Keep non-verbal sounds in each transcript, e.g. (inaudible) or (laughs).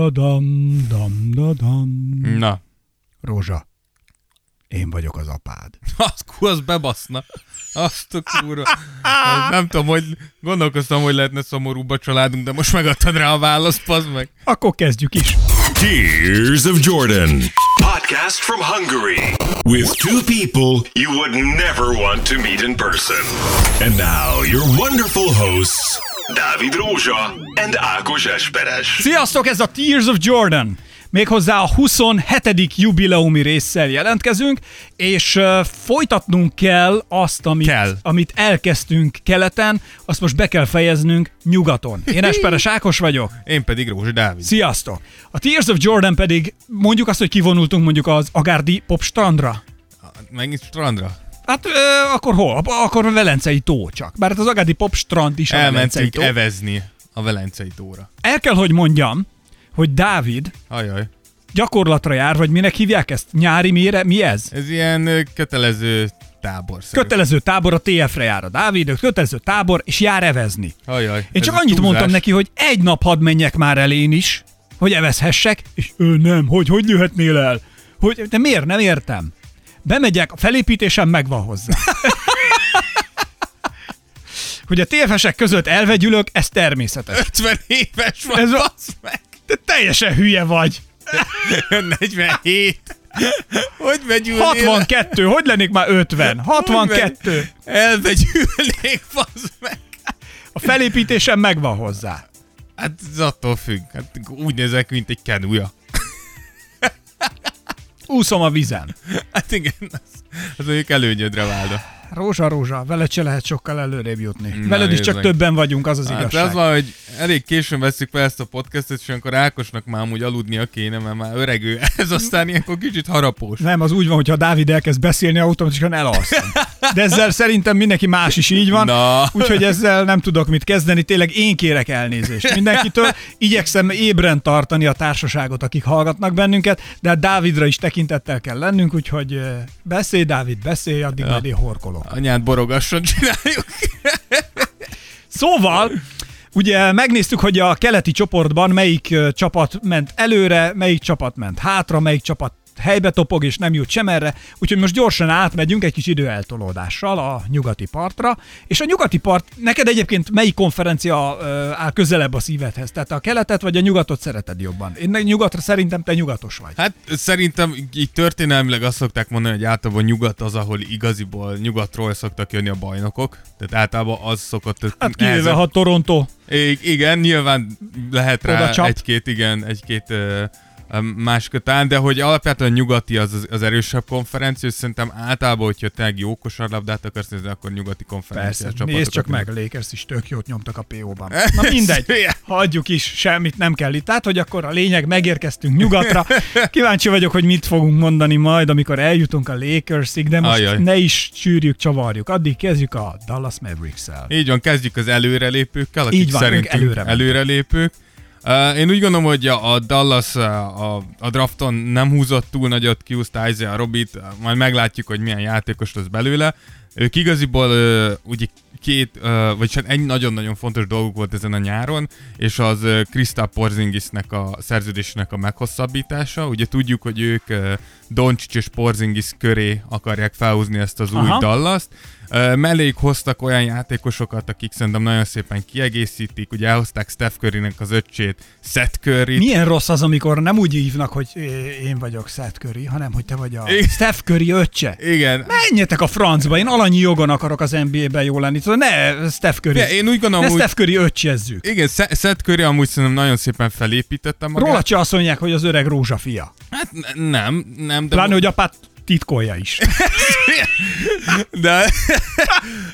da dam, dam da dam. Na, Rózsa, én vagyok az apád. (laughs) az, kú, az bebaszna. Azt a kurva. Az Nem tudom, hogy gondolkoztam, hogy lehetne szomorúbb a családunk, de most megadtad rá a választ, pazd meg. Akkor kezdjük is. Tears of Jordan. Podcast from Hungary. With two people you would never want to meet in person. And now your wonderful hosts, Dávid Rózsa and Ákos Esperes. Sziasztok, ez a Tears of Jordan. Méghozzá a 27. jubileumi résszel jelentkezünk, és uh, folytatnunk kell azt, amit, Kell. amit elkezdtünk keleten, azt most be kell fejeznünk nyugaton. Én Esperes Ákos vagyok. Én pedig Rózsi Dávid. Sziasztok! A Tears of Jordan pedig mondjuk azt, hogy kivonultunk mondjuk az Agárdi Pop strandra. Megint strandra. Hát ö, akkor hol? Akkor a Velencei tó csak. Bár hát az Agárdi Pop strand is a Velencei tó. evezni a Velencei tóra. El kell, hogy mondjam, hogy Dávid Ajaj. gyakorlatra jár, vagy minek hívják ezt? Nyári mire? Mi ez? Ez ilyen kötelező tábor. Kötelező tábor, a TF-re jár a Dávid, kötelező tábor, és jár evezni. Ajaj. Én csak annyit túlzás. mondtam neki, hogy egy nap hadd menjek már el én is, hogy evezhessek, és ő nem, hogy hogy jöhetnél el? Hogy, de miért? Nem értem. Bemegyek, a felépítésem megvan hozzá. (laughs) hogy a TFS-ek között elvegyülök, ez természetes. 50 éves van, Ez a- meg. Te teljesen hülye vagy. 47. Hogy megyülnél? 62, hogy lennék már 50? 62. Elvegyülnék, basz meg. A felépítésem megvan hozzá. Hát ez attól függ. Hát úgy nézek, mint egy kenúja. Úszom a vizen. Hát igen, az, az mondjuk előnyödre válna. Rózsa, rózsa, veled se lehet sokkal előrébb jutni. Na, Veled is csak meg. többen vagyunk, az az Hát igazság. az van, hogy elég későn veszük fel ezt a podcastot, és akkor Ákosnak már amúgy aludnia kéne, mert már öregő. (laughs) Ez aztán ilyenkor kicsit harapós. Nem, az úgy van, hogyha Dávid elkezd beszélni, automatikusan elalszom. De ezzel szerintem mindenki más is így van, Na. úgyhogy ezzel nem tudok mit kezdeni. Tényleg én kérek elnézést mindenkitől. Igyekszem ébren tartani a társaságot, akik hallgatnak bennünket, de Dávidra is tekintettel kell lennünk, úgyhogy eh, beszélj, Dávid, beszélj, addig majd én horkolok. Anyád borogasson csináljuk. Szóval, ugye megnéztük, hogy a keleti csoportban melyik csapat ment előre, melyik csapat ment hátra, melyik csapat helybe topog és nem jut sem erre, úgyhogy most gyorsan átmegyünk egy kis időeltolódással a nyugati partra, és a nyugati part, neked egyébként melyik konferencia áll közelebb a szívedhez? Tehát a keletet vagy a nyugatot szereted jobban? Én nyugatra szerintem te nyugatos vagy. Hát szerintem így történelmileg azt szokták mondani, hogy általában nyugat az, ahol igaziból nyugatról szoktak jönni a bajnokok. Tehát általában az szokott... Hát kivéve, ha Toronto I- igen, nyilván lehet Oda rá csap. egy-két, igen, egy-két ö, ö, más kötán, de hogy alapvetően nyugati az, az, erősebb konferencia, és szerintem általában, hogyha tényleg jó kosarlabdát akarsz nézni, akkor nyugati konferencia Persze, nézd csak meg, Lakers is tök jót nyomtak a PO-ban. (laughs) Na mindegy, hagyjuk is, semmit nem kell itt. Tehát, hogy akkor a lényeg, megérkeztünk nyugatra. (laughs) Kíváncsi vagyok, hogy mit fogunk mondani majd, amikor eljutunk a Lakersig, de most Ajaj. ne is csűrjük, csavarjuk. Addig kezdjük a Dallas Mavericks-el. Így van, kezdjük az előrelépőkkel, akik Így van, szerintünk előre előrelépők. Uh, én úgy gondolom, hogy a, Dallas a, a drafton nem húzott túl nagyot, kiúzta Isaiah Robit, majd meglátjuk, hogy milyen játékos lesz belőle. Ők igaziból uh, ugye két, uh, vagy hát egy nagyon-nagyon fontos dolguk volt ezen a nyáron, és az Krista Porzingisnek a szerződésnek a meghosszabbítása. Ugye tudjuk, hogy ők Doncic és Porzingis köré akarják felhúzni ezt az új Aha. Dallas-t. Melléjük hoztak olyan játékosokat, akik szerintem nagyon szépen kiegészítik. Ugye elhozták Steph Currynek az öccsét, Seth Curry. Milyen rossz az, amikor nem úgy hívnak, hogy én vagyok Seth Curry, hanem hogy te vagy a Igen. Steph Curry öccse. Igen. Menjetek a francba, én alanyi jogon akarok az NBA-ben jó lenni. Szóval ne Steph Curry, én úgy gondolom, ne hogy Steph Curry öccsezzük. igen, Se- Seth Curry amúgy szerintem nagyon szépen felépítette magát. Róla azt mondják, hogy az öreg rózsa fia. Hát ne- nem, nem, de... Pláne, hogy apát titkolja is. (laughs) De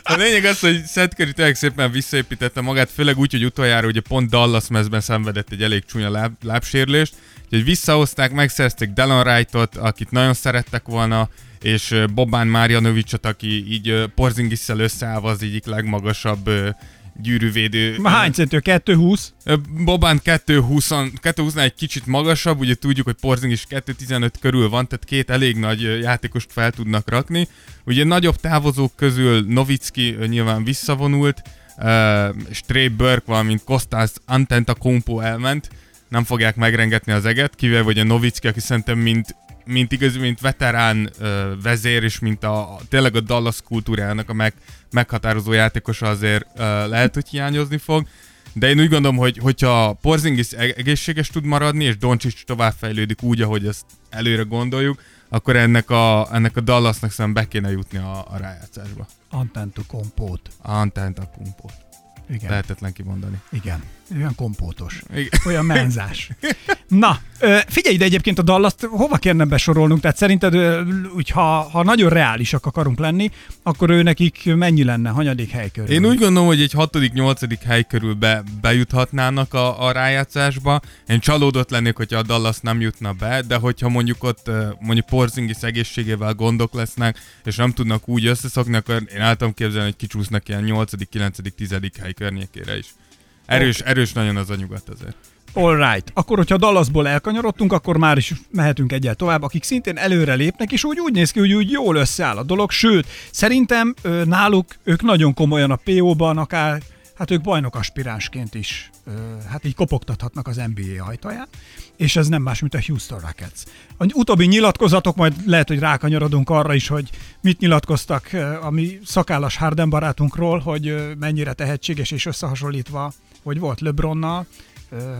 a lényeg az, hogy Seth Curry tényleg szépen visszaépítette magát, főleg úgy, hogy utoljára ugye pont Dallas mezben szenvedett egy elég csúnya láb, lábsérlést, úgyhogy visszahozták, megszerezték Delon Wrightot, akit nagyon szerettek volna, és Bobán Márjanovicsot, aki így Porzingisszel összeállva az egyik legmagasabb gyűrűvédő. Hány centő? 220? Ö, Bobán 220, 220 egy kicsit magasabb, ugye tudjuk, hogy Porzing is 215 körül van, tehát két elég nagy játékost fel tudnak rakni. Ugye nagyobb távozók közül Novicki nyilván visszavonult, uh, és Trey Burke, valamint Kostas Antetokounmpo elment, nem fogják megrengetni az eget, kivel vagy a Novicki, aki szerintem mint mint igazi, mint veterán ö, vezér, és mint a, tényleg a Dallas kultúrának a meg, meghatározó játékosa azért ö, lehet, hogy hiányozni fog. De én úgy gondolom, hogy hogyha Porzingis egészséges tud maradni, és Doncsics továbbfejlődik úgy, ahogy ezt előre gondoljuk, akkor ennek a, ennek a Dallasnak szerintem be kéne jutni a, a rájátszásba. Antentu kompót. Antenta kompót. Igen. Lehetetlen kimondani. Igen. Olyan kompótos. Igen. Olyan menzás. Na, figyelj ide egyébként a Dallas-t, hova kérne besorolnunk? Tehát szerinted, úgy, ha, ha nagyon reálisak akarunk lenni, akkor ő nekik mennyi lenne, hanyadik hely körül? Én úgy gondolom, hogy egy hatodik, nyolcadik hely körül be, bejuthatnának a, a rájátszásba. Én csalódott lennék, hogyha a Dallas nem jutna be, de hogyha mondjuk ott mondjuk Porzingis egészségével gondok lesznek, és nem tudnak úgy összeszokni, akkor én tudom képzelni, hogy kicsúsznak ilyen 8., 9., 10. hely környékére is. Erős, erős nagyon az a nyugat azért. All right. Akkor, hogyha Dallasból elkanyarodtunk, akkor már is mehetünk egyel tovább, akik szintén előre lépnek, és úgy, úgy néz ki, hogy úgy jól összeáll a dolog. Sőt, szerintem ö, náluk ők nagyon komolyan a PO-ban, akár hát ők bajnok aspiránsként is ö, hát így kopogtathatnak az NBA ajtaján, és ez nem más, mint a Houston Rockets. A utóbbi nyilatkozatok, majd lehet, hogy rákanyarodunk arra is, hogy mit nyilatkoztak a mi szakállas Harden barátunkról, hogy mennyire tehetséges és összehasonlítva, hogy volt LeBronnal,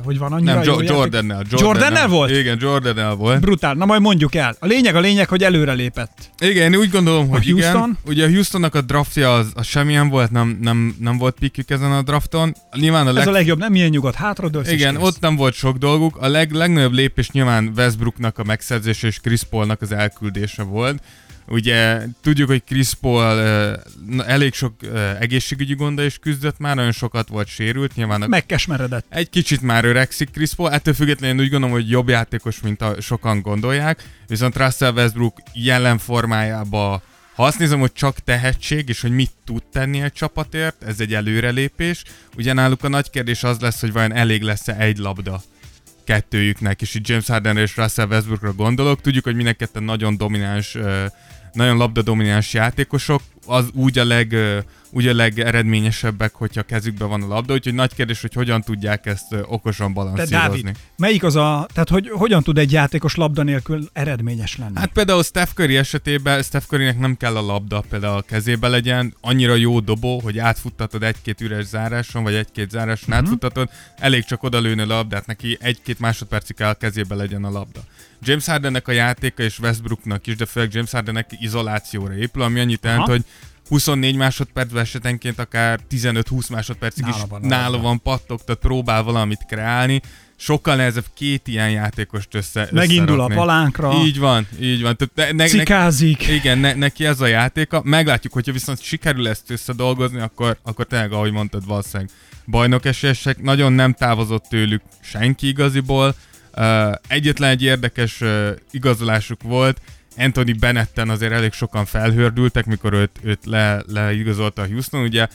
hogy van annyira Nem, jo- játék- Jordannel. Jordannel volt? Igen, Jordannel volt. Brutál. Na majd mondjuk el. A lényeg a lényeg, hogy előre lépett. Igen, én úgy gondolom, hogy Houston? igen. Ugye a Houstonnak a draftja az, az semmilyen volt, nem, nem, nem volt pikük ezen a drafton. Nyilván a Ez leg... a legjobb, nem milyen nyugodt, hátradőlsz Igen, ott nem volt sok dolguk. A leg, legnagyobb lépés nyilván Westbrooknak a megszerzése és Chris Paulnak az elküldése volt. Ugye tudjuk, hogy Chris Paul uh, elég sok uh, egészségügyi gonda is küzdött már, nagyon sokat volt sérült, nyilván a Megkesmeredett. egy kicsit már öregszik Chris Paul, ettől függetlenül én úgy gondolom, hogy jobb játékos, mint a sokan gondolják, viszont Russell Westbrook jelen formájába, ha azt nézem, hogy csak tehetség, és hogy mit tud tenni egy csapatért, ez egy előrelépés. Ugye náluk a nagy kérdés az lesz, hogy vajon elég lesz-e egy labda kettőjüknek, és itt James Harden és Russell Westbrookra gondolok. Tudjuk, hogy mind nagyon domináns, ö, nagyon labda domináns játékosok, az úgy a, leg, úgy a legeredményesebbek, hogyha kezükben van a labda, úgyhogy nagy kérdés, hogy hogyan tudják ezt okosan balanszírozni. Dávid, melyik az a, tehát hogy hogyan tud egy játékos labda nélkül eredményes lenni? Hát például Steph Curry esetében Steph Currynek nem kell a labda például a kezébe legyen, annyira jó dobó, hogy átfuttatod egy-két üres záráson, vagy egy-két záráson uh-huh. átfuttatod, elég csak odalőni a labdát, neki egy-két másodpercig kell a kezébe legyen a labda. James Hardennek a játéka és Westbrooknak is, de főleg James Hardennek izolációra épül, ami annyit jelent, hogy 24 másodperc esetenként akár 15-20 másodpercig Nála is van nála van pattogtat, próbál valamit kreálni, sokkal nehezebb két ilyen játékost össze Megindul a palánkra, Így van, így van. Tehát ne, ne, ne, cikázik. igen, ne, neki ez a játéka. Meglátjuk, hogyha viszont sikerül ezt összedolgozni, akkor, akkor tényleg, ahogy mondtad, valószínűleg bajnok esélyesek. Nagyon nem távozott tőlük senki igaziból. Egyetlen egy érdekes igazolásuk volt, Anthony Bennetten azért elég sokan felhördültek, mikor őt, őt le, leigazolta a Houston, ugye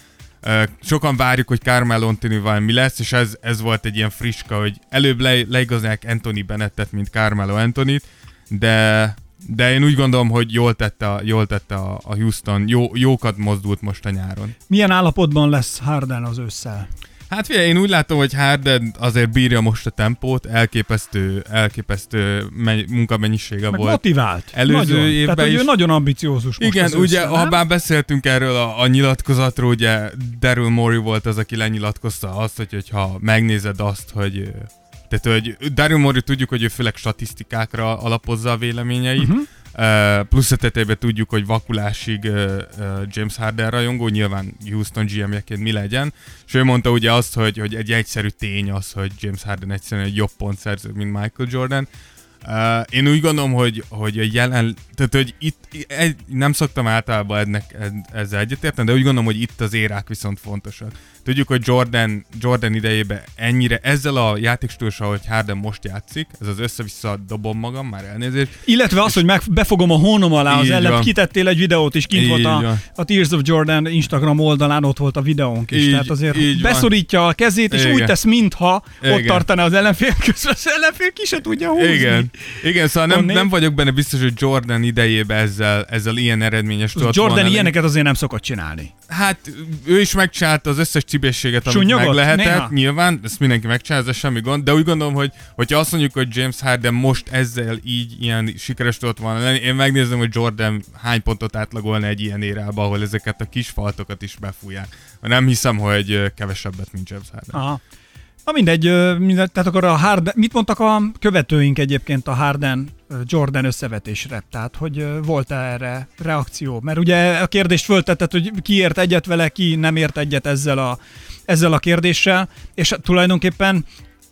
sokan várjuk, hogy Carmelo Anthony-val mi lesz, és ez, ez volt egy ilyen friska, hogy előbb le, leigazolják Anthony Bennettet, mint Carmelo Anthony-t, de, de én úgy gondolom, hogy jól tette, a- jól tette a, a Houston, jó, jókat mozdult most a nyáron. Milyen állapotban lesz Harden az ősszel? Hát figyelj, én úgy látom, hogy Harden azért bírja most a tempót, elképesztő, elképesztő menny- munkamennyisége Meg volt. motivált. Előző nagyon. évben Tehát, hogy ő is- nagyon ambiciózus most Igen, ugye, ha bár beszéltünk erről a, a nyilatkozatról, ugye Daryl Morey volt az, aki lenyilatkozta azt, hogy, hogyha megnézed azt, hogy tehát, hogy Daryl Morey tudjuk, hogy ő főleg statisztikákra alapozza a véleményeit, Mhm. Plusz a tetejében tudjuk, hogy vakulásig James Harden rajongó, nyilván Houston GM-jeként mi legyen, és ő mondta ugye azt, hogy, hogy egy egyszerű tény az, hogy James Harden egyszerűen egy jobb pontszerző, mint Michael Jordan, Uh, én úgy gondolom, hogy, hogy a jelen, tehát hogy itt egy, nem szoktam általában ennek, ezzel egyetérteni, de úgy gondolom, hogy itt az érák viszont fontosak. Tudjuk, hogy Jordan, Jordan idejében ennyire, ezzel a játékstílussal, hogy Harden most játszik, ez az össze-vissza dobom magam, már elnézést, Illetve az, hogy meg, befogom a hónom alá az ellen, van. kitettél egy videót, és kint Így volt a, van. a Tears of Jordan Instagram oldalán, ott volt a videónk is. Így- Tehát azért így van. beszorítja a kezét, és Igen. úgy tesz, mintha ott Igen. tartaná az ellenfél, közben az ellenfél ki se tudja húzni. Igen, Igen, szóval nem, nem vagyok benne biztos, hogy Jordan idejében ezzel, ezzel ilyen eredményes tudott Jordan volna ilyeneket azért nem szokott csinálni. Hát ő is megcsinálta az összes csibészséget, amit Sunnyogott? meg lehetett. Néha? Nyilván, ezt mindenki megcsinálja, ez semmi gond, de úgy gondolom, hogy hogyha azt mondjuk, hogy James Harden most ezzel így ilyen sikeres tudott volna lenni, én megnézem, hogy Jordan hány pontot átlagolna egy ilyen érába, ahol ezeket a kis faltokat is befújják. Nem hiszem, hogy kevesebbet, mint James Harden. Aha. Na mindegy, mindegy, tehát akkor a Harden, mit mondtak a követőink egyébként a Harden Jordan összevetésre? Tehát, hogy volt-e erre reakció? Mert ugye a kérdést föltetted, hogy ki ért egyet vele, ki nem ért egyet ezzel a, ezzel a kérdéssel, és tulajdonképpen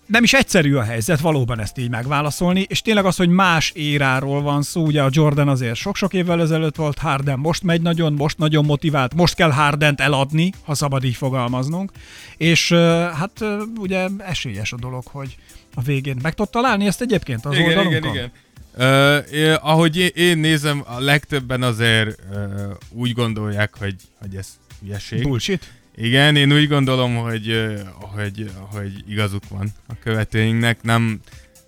nem is egyszerű a helyzet valóban ezt így megválaszolni, és tényleg az, hogy más éráról van szó, ugye a Jordan azért sok-sok évvel ezelőtt volt, Harden most megy nagyon, most nagyon motivált, most kell Hardent eladni, ha szabad így fogalmaznunk, és hát ugye esélyes a dolog, hogy a végén meg tud találni ezt egyébként az igen, igen, oldalunkon? igen. Uh, ahogy én, én nézem, a legtöbben azért uh, úgy gondolják, hogy, hogy ez hülyeség. Bullshit? Igen, én úgy gondolom, hogy, ö, hogy, hogy igazuk van a követőinknek. Nem,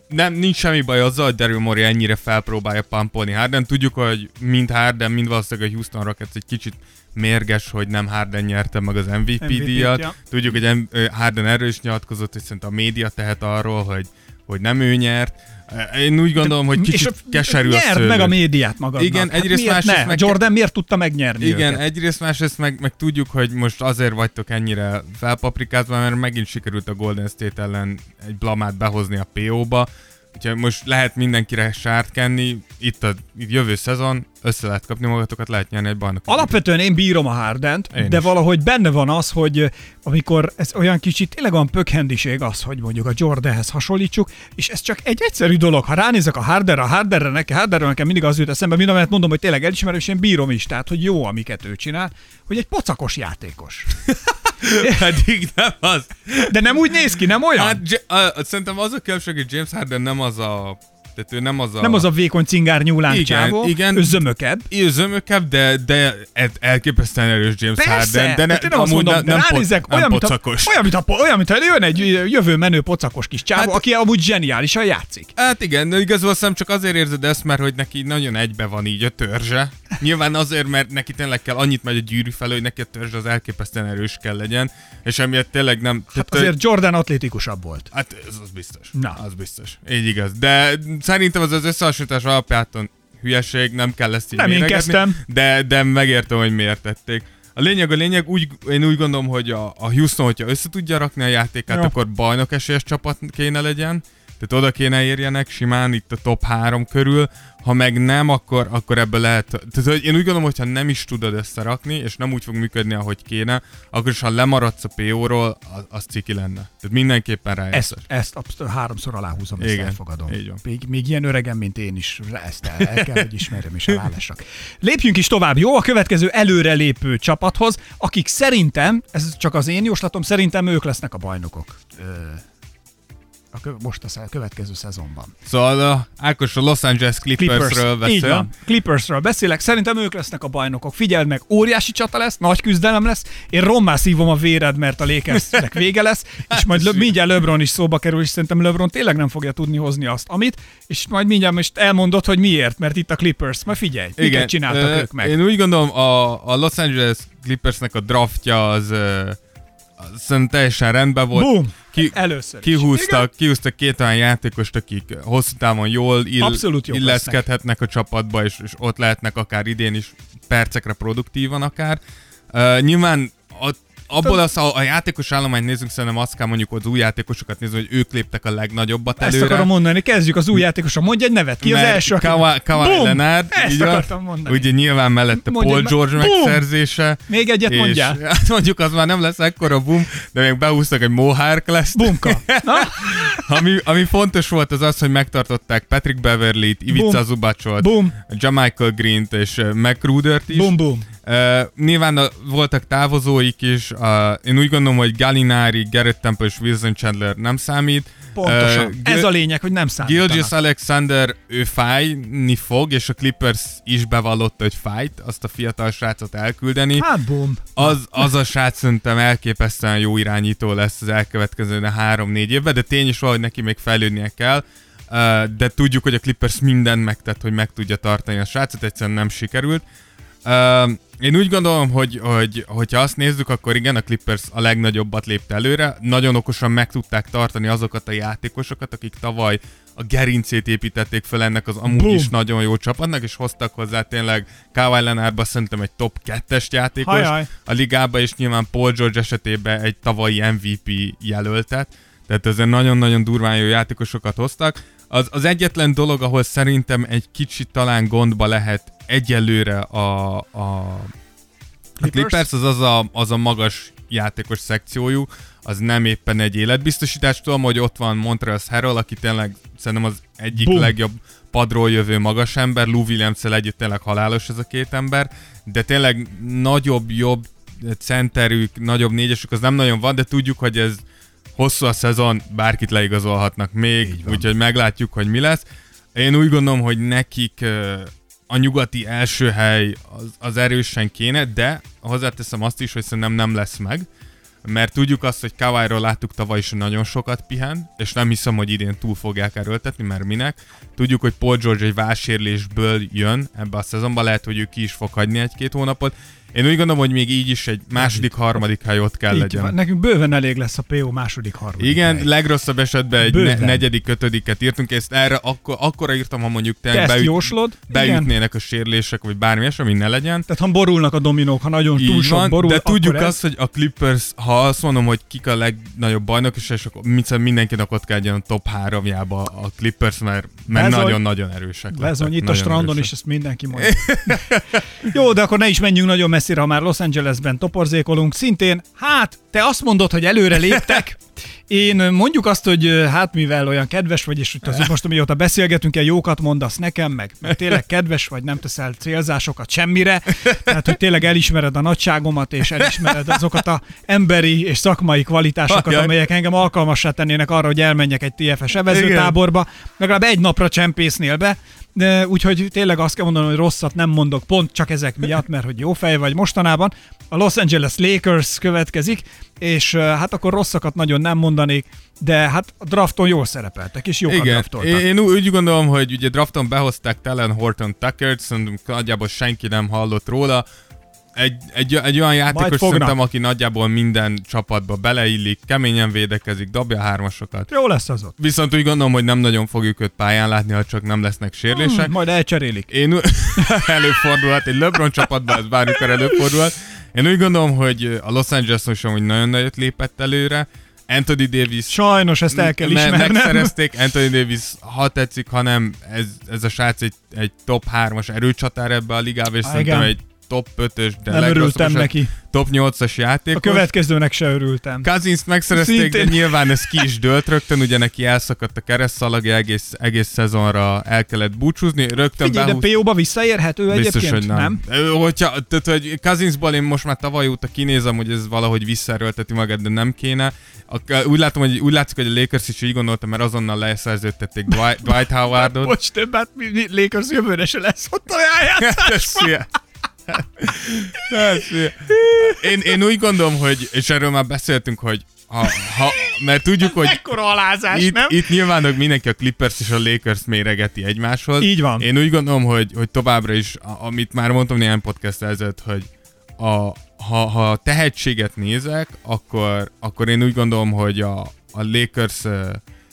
nem, nincs semmi baj azzal, hogy Daryl Morey ennyire felpróbálja pampolni Harden. Tudjuk, hogy mind Harden, mind valószínűleg a Houston Rockets egy kicsit mérges, hogy nem Harden nyerte meg az MVP, MVP-t, díjat. ja. Tudjuk, hogy Harden erről is nyilatkozott, hogy szerintem a média tehet arról, hogy, hogy nem ő nyert. Én úgy gondolom, hogy kicsit és keserű a nyerd szőlő. meg a médiát magadnak. Igen, hát egyrészt, miért másrészt ne? meg- Jordan miért tudta megnyerni Igen, őket? egyrészt, másrészt meg, meg tudjuk, hogy most azért vagytok ennyire felpaprikázva, mert megint sikerült a Golden State ellen egy blamát behozni a PO-ba. Úgyhogy most lehet mindenkire sárt kenni, itt a itt jövő szezon, össze lehet kapni magatokat, lehet nyerni egy bajnok. Alapvetően én bírom a Hardent, Én de is. valahogy benne van az, hogy amikor ez olyan kicsit tényleg olyan pökhendiség az, hogy mondjuk a Jordanhez hasonlítsuk, és ez csak egy egyszerű dolog. Ha ránézek a Harderre, a Harderre nekem, Harderre nekem mindig az jut eszembe, mind amellett mondom, hogy tényleg elismerem, és én bírom is, tehát hogy jó, amiket ő csinál, hogy egy pocakos játékos. (laughs) (laughs) Pedig nem az. De nem úgy néz ki, nem olyan? Hát, uh, szerintem az a különbség, hogy James Harden nem az a... Tehát ő nem az a... nem az a vékony cingár nyúlán Igen, csávó, igen. ő zömökebb. Ő zömökebb, de, de el- elképesztően erős James Persze, Harden. De, ne, tehát én nem azt mondom, ne- de nem, po- ránézek, nem olyan, mint a, pocakos. olyan, mint a, olyan, mint a jön egy jövő menő pocakos kis csávó, Hát- aki amúgy zseniálisan játszik. Hát igen, igazából szerintem csak azért érzed ezt, mert hogy neki nagyon egybe van így a törzse. Nyilván azért, mert neki tényleg kell annyit megy a gyűrű felől, hogy neki a törzs az elképesztően erős kell legyen, és emiatt tényleg nem... Hát azért Jordan atlétikusabb volt. Hát ez az biztos. Na. Az biztos. Így igaz. De szerintem az az összehasonlítás alapjáton hülyeség, nem kell ezt így Nem én kezdtem. De, de megértem, hogy miért tették. A lényeg a lényeg, úgy, én úgy gondolom, hogy a, a Houston, hogyha össze tudja rakni a játékát, Jó. akkor bajnok esélyes csapat kéne legyen. Tehát oda kéne érjenek simán itt a top 3 körül, ha meg nem, akkor, akkor ebből lehet... Tehát hogy én úgy gondolom, hogy ha nem is tudod összerakni, és nem úgy fog működni, ahogy kéne, akkor is ha lemaradsz a PO-ról, az, az ciki lenne. Tehát mindenképpen rájössz. Ezt, ezt abszolút háromszor aláhúzom, ezt Igen, elfogadom. így van. Még, még ilyen öregen, mint én is, ezt el, el kell, hogy ismerjem és elállassak. Lépjünk is tovább, jó? A következő előrelépő csapathoz, akik szerintem, ez csak az én jóslatom, szerintem ők lesznek a bajnok. Ö, a kö- most a következő szezonban. Szóval a Ákos a Los Angeles Clippersről beszél. Így van, Clippersről beszélek. Szerintem ők lesznek a bajnokok. Figyeld meg, óriási csata lesz, nagy küzdelem lesz. Én rommá szívom a véred, mert a Lakersnek vége lesz, (laughs) és majd le, mindjárt LeBron is szóba kerül, és szerintem LeBron tényleg nem fogja tudni hozni azt, amit, és majd mindjárt most elmondod, hogy miért, mert itt a Clippers. Majd figyelj, miket csináltak ö, ők meg. Én úgy gondolom, a, a Los Angeles Clippersnek a draftja az, az szerintem teljesen rendben volt. Boom! Ki, Először is. Kihúztak, kihúztak két olyan játékost, akik hosszú távon jól ill, Abszolút illeszkedhetnek a csapatba, és, és ott lehetnek akár idén is percekre produktívan akár. Uh, nyilván a, abból az, a, a játékos állományt nézzünk, szerintem azt kell mondjuk az új játékosokat nézni, hogy ők léptek a legnagyobbat Ezt előre. akarom mondani, kezdjük az új játékosan. Mondj egy nevet, ki az Mert első? aki- Kawhi, Boom! Leonard, Ezt így akartam mondani. Ugye nyilván mellette Mondjad Paul. George Boom! megszerzése. Még egyet és, mondjál. (laughs) Hát mondjuk az már nem lesz ekkora boom, de még behúztak egy Mohawk lesz. Bumka. (laughs) Na? Ami, ami fontos volt az az, hogy megtartották Patrick Beverly-t, Ivica Boom. Zubacsot, Boom. Jamichael Green-t és uh, McRudert is. Bum, bum. Uh, nyilván a, voltak távozóik is, uh, én úgy gondolom, hogy Gallinari, Garrett Temple és Wilson Chandler nem számít. Pontosan. Uh, Ez a lényeg, hogy nem számítanak. Gilgis Alexander, ő fájni fog, és a Clippers is bevallotta, hogy fájt, azt a fiatal srácot elküldeni. Hát bum. Az, az a srác szerintem elképesztően jó irányító lesz az elkövetkező három-négy évben, de tény is valahogy neki még fejlődnie kell. de tudjuk, hogy a Clippers mindent megtett, hogy meg tudja tartani a srácot, egyszerűen nem sikerült. Én úgy gondolom, hogy, hogy hogyha azt nézzük, akkor igen, a Clippers a legnagyobbat lépte előre. Nagyon okosan meg tudták tartani azokat a játékosokat, akik tavaly a gerincét építették fel ennek az amúgy Boom. is nagyon jó csapatnak, és hoztak hozzá tényleg Kawhi Leonardba szerintem egy top 2-es játékos Hajaj. a ligába, és nyilván Paul George esetében egy tavalyi MVP jelöltet. Tehát ezen nagyon-nagyon durván jó játékosokat hoztak. Az, az egyetlen dolog, ahol szerintem egy kicsit talán gondba lehet egyelőre a, a, a Clippers, az az a, az a magas játékos szekciójú, az nem éppen egy életbiztosítás. Tudom, hogy ott van Montrezl Harrell, aki tényleg szerintem az egyik Boom. legjobb padról jövő magas ember, Lou williams együtt tényleg halálos ez a két ember, de tényleg nagyobb, jobb centerük, nagyobb négyesük az nem nagyon van, de tudjuk, hogy ez hosszú a szezon, bárkit leigazolhatnak még, úgyhogy meglátjuk, hogy mi lesz. Én úgy gondolom, hogy nekik a nyugati első hely az, az erősen kéne, de hozzáteszem azt is, hogy szerintem nem lesz meg, mert tudjuk azt, hogy Kawai-ról láttuk tavaly is nagyon sokat pihen, és nem hiszem, hogy idén túl fogják erőltetni, mert minek. Tudjuk, hogy Paul George egy vásérlésből jön ebbe a szezonba, lehet, hogy ő ki is fog hagyni egy-két hónapot, én úgy gondolom, hogy még így is egy második, harmadik hely ott kell így legyen. Van. Nekünk bőven elég lesz a PO második, harmadik Igen, hely. legrosszabb esetben egy ne, negyedik, ötödiket írtunk, ezt erre akkor, akkora írtam, ha mondjuk te, beüt, jóslod? beütnének Igen. a sérlések, vagy bármi ami ne legyen. Tehát ha borulnak a dominók, ha nagyon így túl sok van, borul, De tudjuk ez... azt, hogy a Clippers, ha azt mondom, hogy kik a legnagyobb bajnok, és akkor mindenkinek ott kell a top háromjába a Clippers, mert, mert nagyon-nagyon erősek. Bezony, itt a strandon erősek. is ezt mindenki (laughs) mondja. Jó, de akkor ne is menjünk nagyon messzire, ha már Los Angelesben toporzékolunk. Szintén, hát, te azt mondod, hogy előre léptek, én mondjuk azt, hogy hát mivel olyan kedves vagy, és hogy most amióta beszélgetünk, el jókat mondasz nekem, meg mert tényleg kedves vagy, nem teszel célzásokat semmire, tehát hogy tényleg elismered a nagyságomat, és elismered azokat a emberi és szakmai kvalitásokat, amelyek engem alkalmassá tennének arra, hogy elmenjek egy TFS evezőtáborba, legalább egy napra csempésznél be, de úgyhogy tényleg azt kell mondanom, hogy rosszat nem mondok pont csak ezek miatt, mert hogy jó fej vagy mostanában. A Los Angeles Lakers következik, és hát akkor rosszakat nagyon nem mondanék, de hát a drafton jól szerepeltek, és jókat Igen, draftoltak. Én úgy gondolom, hogy ugye drafton behozták Tellen Horton Tuckert, szerintem nagyjából senki nem hallott róla, egy, egy, egy olyan játékos szerintem, aki nagyjából minden csapatba beleillik, keményen védekezik, dobja hármasokat. Jó lesz az ott. Viszont úgy gondolom, hogy nem nagyon fogjuk őt pályán látni, ha csak nem lesznek sérülések. Hmm, majd elcserélik. Én (laughs) előfordulhat, egy LeBron csapatban ez bármikor előfordulhat. Én úgy gondolom, hogy a Los Angeles is amúgy nagyon nagyot lépett előre, Anthony Davis... Sajnos ezt el kell ismernem. Megszerezték Anthony Davis, ha tetszik, hanem ez, ez a srác egy, egy top 3-as erőcsatár ebbe a ligába, és ah, szerintem egy top 5-ös, de nem örültem neki. top 8-as játék. A következőnek se örültem. Cousins megszerezték, Szintén. de nyilván ez ki is dőlt rögtön, ugye neki elszakadt a keresztszalagja, egész, egész szezonra el kellett búcsúzni. Rögtön Figyelj, behúz... de PO-ba visszaérhető Biztos, egyébként, hogy nem? nem? Hogyha, tehát, hogy Cousinsból én most már tavaly óta kinézem, hogy ez valahogy visszaerőlteti magát, de nem kéne. A, úgy, látom, hogy, úgy látszik, hogy a Lakers is így gondolta, mert azonnal leszerződtették Dwight, Dwight (laughs) Howardot. Bocs, többet Lakers jövőre se lesz ott a (laughs) rájátszásban. (laughs) Én, én úgy gondolom, hogy, és erről már beszéltünk, hogy ha, ha, mert tudjuk, hogy alázás, itt, nem? itt nyilván mindenki a Clippers és a Lakers méregeti egymáshoz. Így van. Én úgy gondolom, hogy, hogy továbbra is, amit már mondtam néhány podcast ezelőtt, hogy a, ha, ha tehetséget nézek, akkor, akkor én úgy gondolom, hogy a, a Lakers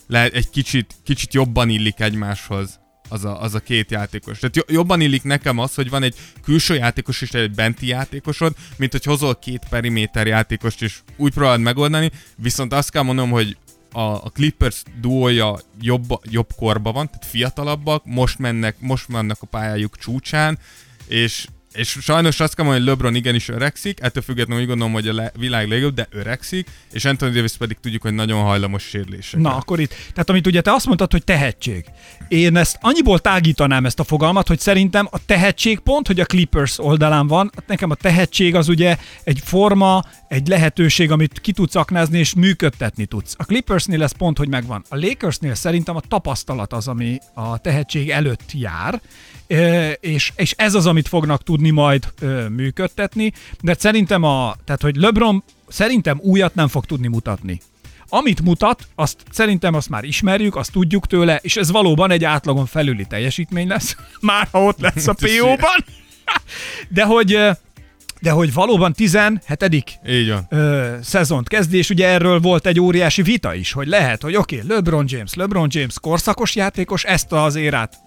lehet egy kicsit, kicsit jobban illik egymáshoz, az a, az a két játékos. Tehát jobban illik nekem az, hogy van egy külső játékos és egy benti játékosod, mint hogy hozol két periméter játékost és úgy próbálod megoldani, viszont azt kell mondanom, hogy a, a Clippers duója jobb, jobb korban van, tehát fiatalabbak, most mennek, most mennek a pályájuk csúcsán, és és sajnos azt kell mondani, hogy LeBron igenis öregszik, ettől függetlenül úgy gondolom, hogy a le- világ legjobb, de öregszik, és Anthony Davis pedig tudjuk, hogy nagyon hajlamos sérülésre. Na, akkor itt, tehát amit ugye te azt mondtad, hogy tehetség. Én ezt annyiból tágítanám ezt a fogalmat, hogy szerintem a tehetség pont, hogy a Clippers oldalán van, nekem a tehetség az ugye egy forma, egy lehetőség, amit ki tudsz aknázni és működtetni tudsz. A Clippersnél ez pont, hogy megvan. A Lakersnél szerintem a tapasztalat az, ami a tehetség előtt jár, és, és ez az, amit fognak tudni majd működtetni, de szerintem a, tehát hogy LeBron szerintem újat nem fog tudni mutatni. Amit mutat, azt szerintem azt már ismerjük, azt tudjuk tőle, és ez valóban egy átlagon felüli teljesítmény lesz, (laughs) már ha ott lesz a (laughs) PO-ban. De hogy de hogy valóban 17. Így van. Ö, szezont kezdi, és ugye erről volt egy óriási vita is, hogy lehet, hogy oké, okay, LeBron James, LeBron James korszakos játékos, ezt az érát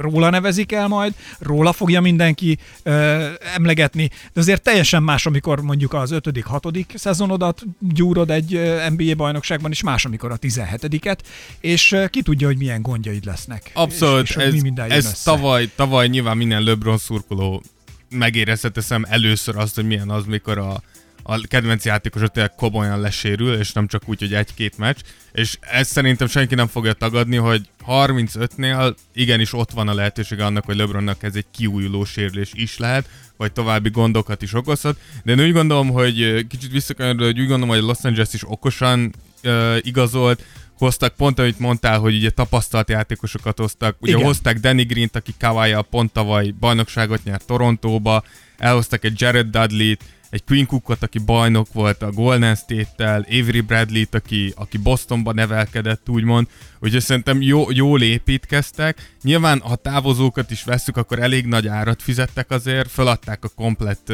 róla nevezik el majd, róla fogja mindenki ö, emlegetni, de azért teljesen más, amikor mondjuk az 5 hatodik szezonodat gyúrod egy NBA bajnokságban, és más, amikor a 17-et, és ki tudja, hogy milyen gondjaid lesznek. Abszolút, és, és ez, mi ez össze. tavaly, tavaly nyilván minden LeBron szurkoló megérezhette szem először azt, hogy milyen az, mikor a, a kedvenc játékos tényleg komolyan lesérül, és nem csak úgy, hogy egy-két meccs, és ezt szerintem senki nem fogja tagadni, hogy 35-nél igenis ott van a lehetőség annak, hogy LeBronnak ez egy kiújuló sérülés is lehet, vagy további gondokat is okozhat, de én úgy gondolom, hogy kicsit visszakanyarodva, hogy úgy gondolom, hogy Los Angeles is okosan uh, igazolt, hoztak pont, amit mondtál, hogy ugye tapasztalt játékosokat hoztak. Ugye Igen. hozták Danny Green-t, aki kawhi pont tavaly bajnokságot nyert Torontóba, elhoztak egy Jared Dudley-t, egy Quinn Cookot, aki bajnok volt a Golden State-tel, Avery Bradley-t, aki, aki Bostonba nevelkedett, úgymond. Úgyhogy szerintem jó, jól építkeztek. Nyilván, ha távozókat is veszük, akkor elég nagy árat fizettek azért, feladták a komplet,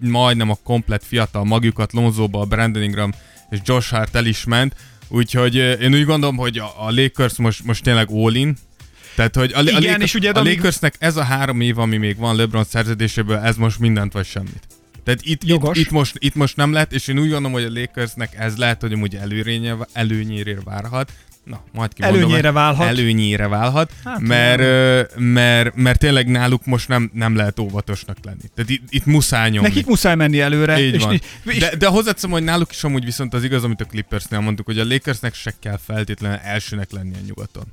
majdnem a komplet fiatal magjukat Lonzóba, a Brandon Ingram és Josh Hart el is ment, úgyhogy én úgy gondolom, hogy a, a Lakers most, most tényleg all in, tehát, hogy a, Igen, a, Lakers, és ugye, a Lakersnek ez a három év, ami még van LeBron szerződéséből, ez most mindent vagy semmit. Tehát itt, itt, itt, most, itt most nem lehet, és én úgy gondolom, hogy a Lakersnek ez lehet, hogy amúgy előrénye, előnyére várhat. Na, majd kimondom. Előnyére válhat. Előnyére válhat, Hát, mert, ö, mert, mert tényleg náluk most nem, nem lehet óvatosnak lenni. Tehát itt, itt muszáj nyomni. Nekik muszáj menni előre. Így és, van. és, De, de hozzáteszem, hogy náluk is amúgy viszont az igaz, amit a Clippersnél mondtuk, hogy a Lakersnek se kell feltétlenül elsőnek lenni a nyugaton.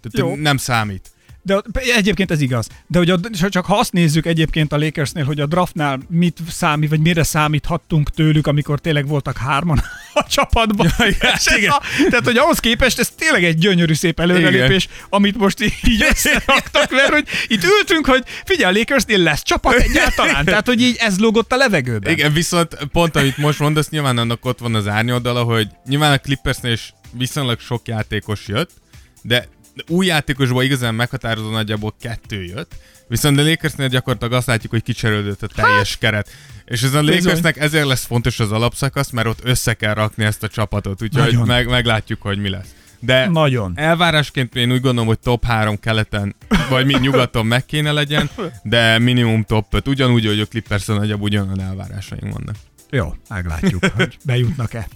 Tehát Jó. nem számít. De egyébként ez igaz. De hogy a, csak ha azt nézzük egyébként a Lakersnél, hogy a draftnál mit számít, vagy mire számíthattunk tőlük, amikor tényleg voltak hárman (laughs) a csapatban. Ja, igen, (laughs) És igen. A, tehát, hogy ahhoz képest ez tényleg egy gyönyörű szép előrelépés, amit most így (laughs) összeraktak, mert hogy itt ültünk, hogy figyelj, a Lakersnél lesz csapat egyáltalán. Tehát, hogy így ez lógott a levegőben. Igen, viszont pont amit most mondasz, nyilván annak ott van az árnyoldala, hogy nyilván a Clippersnél is viszonylag sok játékos jött, de új játékosból igazán meghatározó nagyjából kettő jött, viszont a Lakersnél gyakorlatilag azt látjuk, hogy kicserélődött a teljes hát, keret. És ez a. Lakersnek ezért lesz fontos az alapszakasz, mert ott össze kell rakni ezt a csapatot, úgyhogy meg, meglátjuk, hogy mi lesz. De Nagyon. elvárásként én úgy gondolom, hogy top 3 keleten, vagy mind nyugaton meg kéne legyen, de minimum top 5. Ugyanúgy, hogy a Clippers nagyobb ugyanolyan elvárásaink vannak. Jó, meglátjuk, hogy bejutnak-e.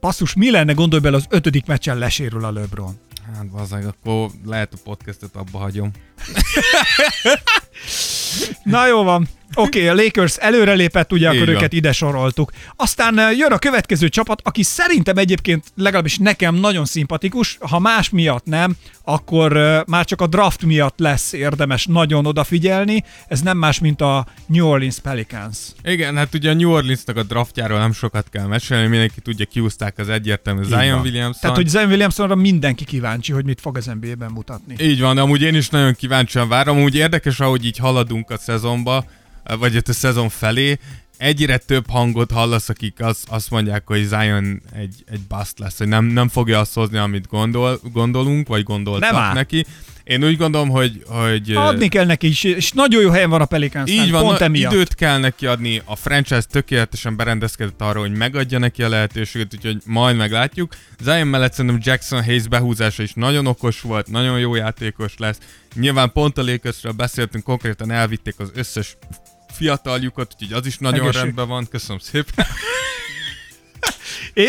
Passzus, mi lenne, gondolj bele, az ötödik meccsen lesérül a LeBron. Hát bazzag, akkor lehet a podcastet abba hagyom. (laughs) Na jó van. Oké, okay, a Lakers előrelépett, ugye Így akkor van. őket ide soroltuk. Aztán jön a következő csapat, aki szerintem egyébként legalábbis nekem nagyon szimpatikus, ha más miatt nem, akkor már csak a draft miatt lesz érdemes nagyon odafigyelni. Ez nem más, mint a New Orleans Pelicans. Igen, hát ugye a New Orleansnak a draftjáról nem sokat kell mesélni, mindenki tudja, kiúzták az egyértelmű Zion van. Williamson. Tehát, hogy Zion Williamsonra mindenki kíváncsi, hogy mit fog az NBA-ben mutatni. Így van, de amúgy én is nagyon kíváncsian várom. Amúgy érdekes, ahogy így haladunk a szezonba, vagy a szezon felé, egyre több hangot hallasz, akik az, azt mondják, hogy Zion egy, egy bust lesz, hogy nem, nem fogja azt hozni, amit gondol, gondolunk, vagy gondoltak Nem áll. neki. Én úgy gondolom, hogy, hogy Adni kell neki is, és nagyon jó helyen van a Pelicans. így van, pont na, emiatt. időt kell neki adni, a franchise tökéletesen berendezkedett arra, hogy megadja neki a lehetőséget, úgyhogy majd meglátjuk. Zion mellett szerintem Jackson Hayes behúzása is nagyon okos volt, nagyon jó játékos lesz. Nyilván pont a Lakersről beszéltünk, konkrétan elvitték az összes fiataljukat, úgyhogy az is nagyon Egészség. rendben van, köszönöm szépen. (laughs)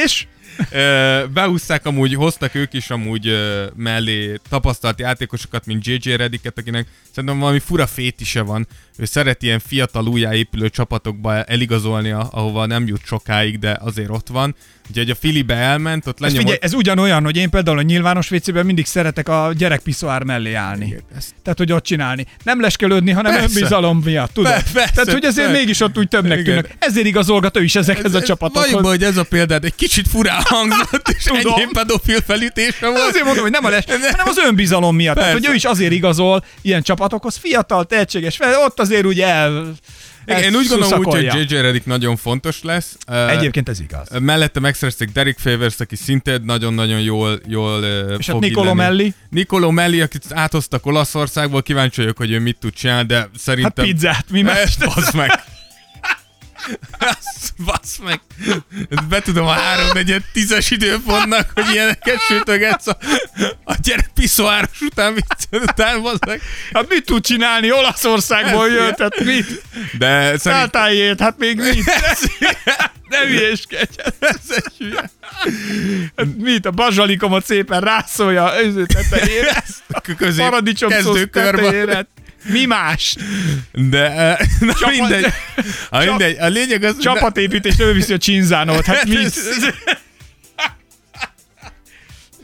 És? Ö, Behúzták amúgy, hoztak ők is amúgy mellé tapasztalt játékosokat, mint JJ Redicket, akinek szerintem valami fura fétise van. Ő szeret ilyen fiatal újjáépülő csapatokba eligazolni, ahova nem jut sokáig, de azért ott van. Úgyhogy a Filibe elment, ott Ez, lenyomott... figyelj, ez ugyanolyan, hogy én például a nyilvános WC-ben mindig szeretek a gyerekpiszoár mellé állni. Igen, ezt- Tehát, hogy ott csinálni. Nem leskelődni, hanem Persze. önbizalom miatt, tudod? Persze, Tehát, hogy azért persze. mégis ott úgy többnek Igen. tűnök. Ezért igazolgat ő is ezekhez a Valljuk csapatokhoz. be, hogy ez a példád egy kicsit furán hangzott, és Tudom. enyém pedofil felütése Hát volt. Azért mondom, hogy nem a les, hanem az önbizalom miatt. Tehát, Persze. hogy ő is azért igazol ilyen csapatokhoz, fiatal, tehetséges, fel, ott azért úgy el Igen, én úgy gondolom, úgy, hogy JJ Redick nagyon fontos lesz. Egyébként ez igaz. Mellette megszerezték Derek Favors, aki szintén nagyon-nagyon jól, jól És hát Nicolo Melli. Nicolo Melli, akit átoztak Olaszországból, kíváncsi vagyok, hogy ő mit tud csinálni, de szerintem... Hát pizzát, mi más? Basz meg. Basz meg. Be tudom a háromnegyed tízes időpontnak, hogy ilyeneket sütögetsz a, a gyerek piszoáros után vicced után, meg. Hát mit tud csinálni? Olaszországból jött, hát mit? De szerint... hát még mit? (laughs) Ne hülyéskedj, ez egy hülye. Hát mit, a bazsalikomat szépen rászolja az tetejére, (laughs) a paradicsom szósz tetejére. Mi más? De, (laughs) na Csapat, mindegy. (laughs) A, mindegy. A lényeg az... Csapatépítés, ő viszi a csinzánót. Hát mit? (laughs)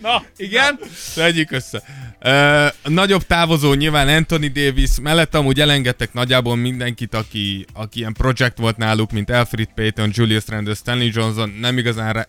Na, igen? Tegyük össze. Uh, nagyobb távozó nyilván Anthony Davis, mellett amúgy elengedtek nagyjából mindenkit, aki, aki ilyen projekt volt náluk, mint Alfred Payton, Julius Randle, Stanley Johnson, nem igazán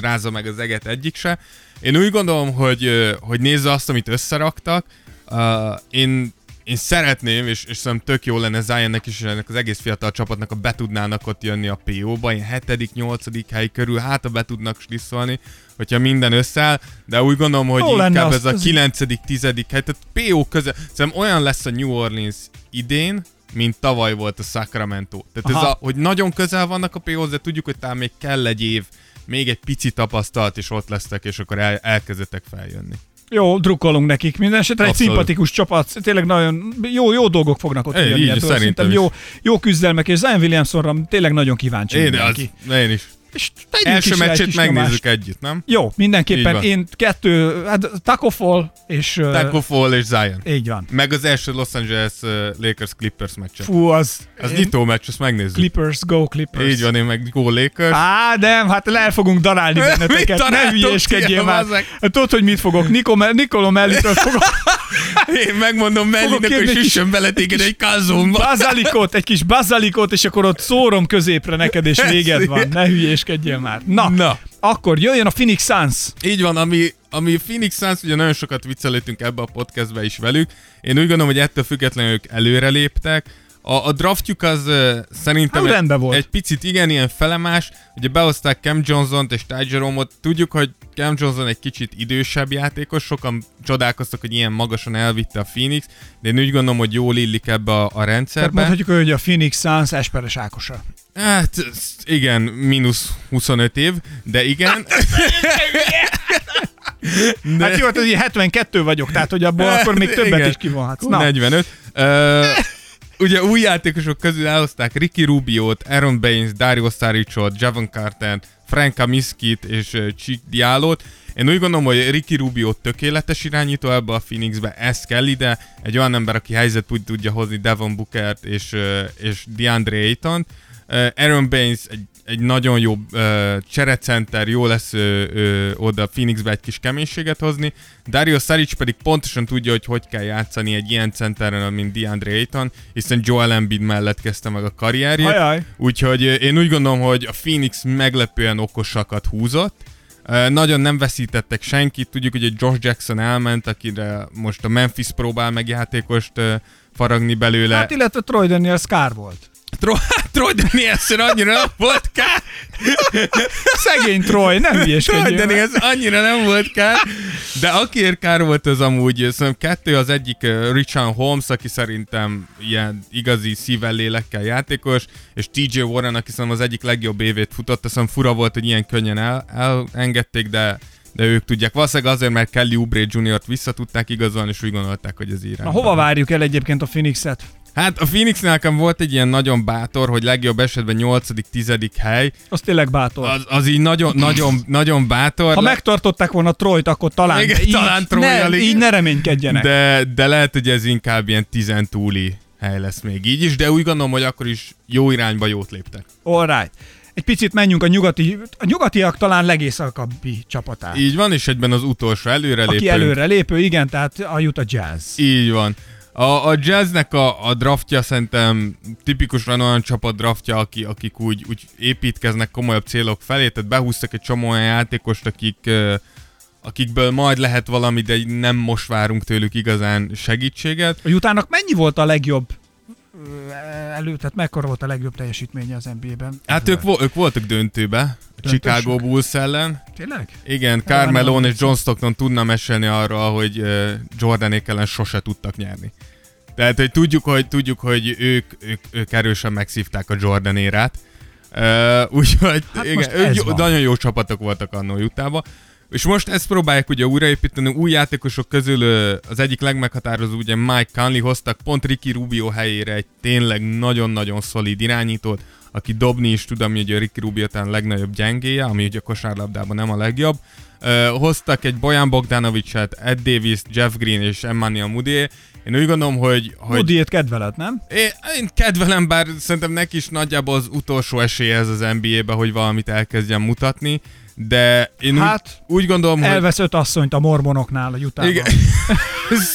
rázza meg az eget egyik se. Én úgy gondolom, hogy, hogy nézze azt, amit összeraktak. Uh, én én szeretném, és, és szerintem tök jó lenne Zionnek is, és ennek az egész fiatal csapatnak, a be tudnának ott jönni a PO-ba, én hetedik, nyolcadik hely körül, hát a be tudnak slisszolni, hogyha minden összeáll, de úgy gondolom, hogy jó inkább ez a kilencedik, tizedik hely, tehát PO közel, szerintem olyan lesz a New Orleans idén, mint tavaly volt a Sacramento. Tehát ez a, hogy nagyon közel vannak a PO-hoz, de tudjuk, hogy talán még kell egy év, még egy pici tapasztalat, és ott lesztek, és akkor el, elkezdetek feljönni. Jó, drukkolunk nekik. Minden esetre egy szimpatikus csapat, tényleg nagyon jó, jó dolgok fognak ott jönni. Szerintem jó, jó küzdelmek, és Zion Williamsonra tényleg nagyon kíváncsi én, az, én is. És Első meccset megnézzük együtt, nem? Jó, mindenképpen. Én kettő, hát Takofol és... Takofol és Zion. Így van. Meg az első Los Angeles Lakers Clippers meccset. Fú, az... Az én... nyitó meccs, azt megnézzük. Clippers, go Clippers. Így van, én meg go Lakers. Á, nem, hát le fogunk darálni (laughs) benneteket. Ne hülyéskedjél (laughs) már. Tudod, hogy mit fogok? Nikolom Mellitől fogok. (laughs) Én megmondom Mellinek, hogy süssön bele téged egy kazomba. Bazalikot, egy kis bazalikot, és akkor ott szórom középre neked, és véged van. Ne hülyéskedjél már. Na, Na. akkor jöjjön a Phoenix Suns. Így van, ami, ami Phoenix Suns, ugye nagyon sokat viccelődtünk ebbe a podcastbe is velük. Én úgy gondolom, hogy ettől függetlenül ők előreléptek a, a draftjuk az uh, szerintem egy, volt. egy picit igen, ilyen felemás. Ugye behozták Cam Johnson-t és Ty Jerome-ot. Tudjuk, hogy Cam Johnson egy kicsit idősebb játékos, sokan csodálkoztak, hogy ilyen magasan elvitte a Phoenix, de én úgy gondolom, hogy jól illik ebbe a, a rendszerbe. Tehát mondhatjuk, hogy a Phoenix Suns Esperes Ákosa. Hát igen, mínusz 25 év, de igen. (laughs) de... Hát jó, hát 72 vagyok, tehát hogy abból akkor még többet igen. is kivonhatsz. Na. 45. Uh, ugye új játékosok közül elhozták Ricky Rubio-t, Aaron Baines, Dario Saricot, Javon carter Frank Kamiskit és Chick Diallo-t. Én úgy gondolom, hogy Ricky Rubio tökéletes irányító ebbe a Phoenixbe, ez kell ide, egy olyan ember, aki helyzet úgy tudja hozni Devon Bookert és, és DeAndre Ayton-t. Uh, Aaron Baines egy egy nagyon jó uh, cserecenter, jó lesz uh, uh, oda Phoenixbe egy kis keménységet hozni. Dario Saric pedig pontosan tudja, hogy hogy kell játszani egy ilyen centeren, mint DeAndre Ayton, hiszen Joel Embiid mellett kezdte meg a karrierjét. Ajaj. Úgyhogy én úgy gondolom, hogy a Phoenix meglepően okosakat húzott. Nagyon nem veszítettek senkit, tudjuk, hogy egy Josh Jackson elment, akire most a Memphis próbál meg játékost faragni belőle. Hát illetve Troy Daniel Scar volt. (laughs) Troy, Troy Danielson annyira nem volt kár. Szegény Troy, nem hülyeskedjél. Troy Danielson annyira nem volt kár, de akiért kár volt az amúgy, szerintem kettő az egyik Richard Holmes, aki szerintem ilyen igazi szívvel lélekkel játékos, és TJ Warren, aki szerintem az egyik legjobb évét futott, szerintem fura volt, hogy ilyen könnyen el, elengedték, de de ők tudják. Valószínűleg azért, mert Kelly Oubre Jr.-t vissza tudták igazolni, és úgy gondolták, hogy az irány. Na hova várjuk el egyébként a Phoenixet? Hát a Phoenixnél nekem volt egy ilyen nagyon bátor, hogy legjobb esetben 8.-10. hely. Az tényleg bátor. Az, az így nagyon, (clears throat) nagyon, nagyon bátor. Ha le... megtartották volna Troyt, akkor talán, Igen, így, talán Troy ne, így ne reménykedjenek. De, de lehet, hogy ez inkább ilyen tizen túli hely lesz még így is, de úgy gondolom, hogy akkor is jó irányba jót léptek. right. Egy picit menjünk a nyugati, a nyugatiak talán legészakabbi csapatát. Így van, és egyben az utolsó előrelépő. Aki előrelépő, igen, tehát a Utah Jazz. Így van. A, a jazznek a, a draftja szerintem tipikusan olyan csapat draftja, aki, akik úgy, úgy építkeznek komolyabb célok felé, tehát behúztak egy csomó olyan játékost, akik, akikből majd lehet valami, de nem most várunk tőlük igazán segítséget. A jutának mennyi volt a legjobb elő, tehát mekkora volt a legjobb teljesítménye az NBA-ben? Hát ők, vo- ők voltak döntőbe, a? Chicago Bulls ellen. Tényleg? Igen, van Carmelo és John Stockton tudna mesélni arra, hogy Jordanék ellen sose tudtak nyerni. Tehát, hogy tudjuk, hogy, tudjuk, hogy ők, ők, ők erősen megszívták a Jordan érát. Uh, úgyhogy Hát igen, ez jó, nagyon jó csapatok voltak annó Utahba. És most ezt próbálják ugye újraépíteni, új játékosok közül az egyik legmeghatározó ugye Mike Conley hoztak pont Ricky Rubio helyére egy tényleg nagyon-nagyon szolid irányítót, aki dobni is tud, ami ugye Ricky Rubio talán legnagyobb gyengéje, ami ugye a kosárlabdában nem a legjobb. Ö, hoztak egy Bojan Bogdanovicet, Ed Davis, Jeff Green és Emmanuel Mudiay. Én úgy gondolom, hogy, hogy Hoodiét kedveled, nem? én, én kedvelem, bár szerintem neki is nagyjából az utolsó esélye ez az NBA-be, hogy valamit elkezdjen mutatni, de én Hát, úgy, úgy gondolom, hogy... Elvesz öt asszonyt a mormonoknál a jutában. Igen. (laughs) Ez.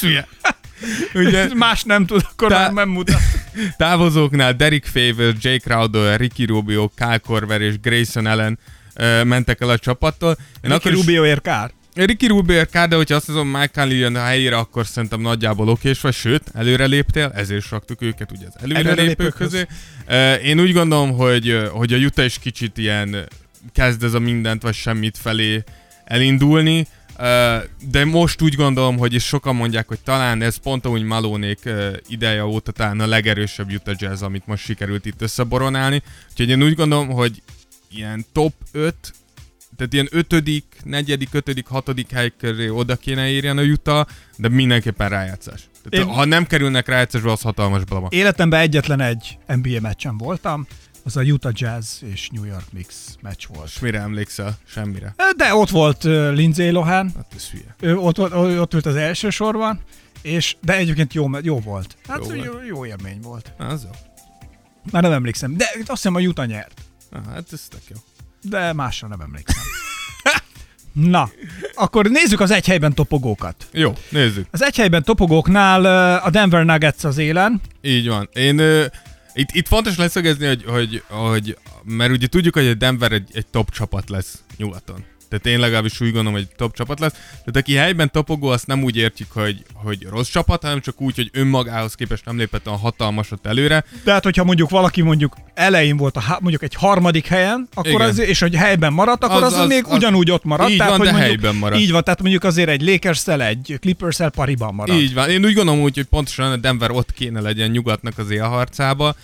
Ugye, (laughs) Más nem tud, akkor Tá- nem mutat. (laughs) távozóknál Derek Favors, Jake Crowder, Ricky Rubio, Kyle Korver és Grayson Allen ö, mentek el a csapattól. Én Ricky is- Rubioért kár. Ricky Rubio kár, de hogyha azt mondom, Conley jön a helyére, akkor szerintem nagyjából okés vagy, sőt, előre léptél, ezért raktuk őket ugye az előrelépők Előrelépőkhöz. közé. Én úgy gondolom, hogy, hogy a Utah is kicsit ilyen kezd ez a mindent vagy semmit felé elindulni, de most úgy gondolom, hogy és sokan mondják, hogy talán ez pont úgy Malónék ideje óta talán a legerősebb Utah Jazz, amit most sikerült itt összeboronálni. Úgyhogy én úgy gondolom, hogy ilyen top 5 tehát ilyen ötödik, negyedik, ötödik, hatodik hely köré oda kéne érjen a Utah, de mindenképpen rájátszás. Tehát Én- Ha nem kerülnek rájátszásba, az hatalmas blama. Életemben egyetlen egy NBA meccsen voltam, az a Utah Jazz és New York Knicks meccs volt. És mire emlékszel? Semmire. De ott volt Lindsay Lohan, Hát ez hülye. ő ott, volt, ott ült az első sorban, és, de egyébként jó, jó volt. Hát Jó jó, jó, élmény volt. Na, az jó. Már nem emlékszem, de azt hiszem a Utah nyert, Na, hát ez tök jó. de másra nem emlékszem. (laughs) Na, akkor nézzük az egy helyben topogókat. Jó, nézzük. Az egy helyben topogóknál a Denver Nuggets az élen. Így van. Én itt, itt fontos leszögezni, hogy, hogy, hogy, mert ugye tudjuk, hogy a Denver egy, egy top csapat lesz nyugaton. Tehát én legalábbis úgy gondolom, hogy top csapat lesz. Tehát aki helyben topogó, azt nem úgy értjük, hogy, hogy rossz csapat, hanem csak úgy, hogy önmagához képest nem lépett olyan hatalmasat előre. Tehát, hogyha mondjuk valaki mondjuk elején volt a, há- mondjuk egy harmadik helyen, akkor Igen. az, és hogy helyben maradt, akkor az, Az- az, az- még az- ugyanúgy ott maradt. Így tehát, van, hogy de mondjuk, helyben maradt. Így van, tehát mondjuk azért egy lakers egy clippers pariban maradt. Így van. Én úgy gondolom úgy, hogy pontosan a Denver ott kéne legyen nyugatnak az élharcába.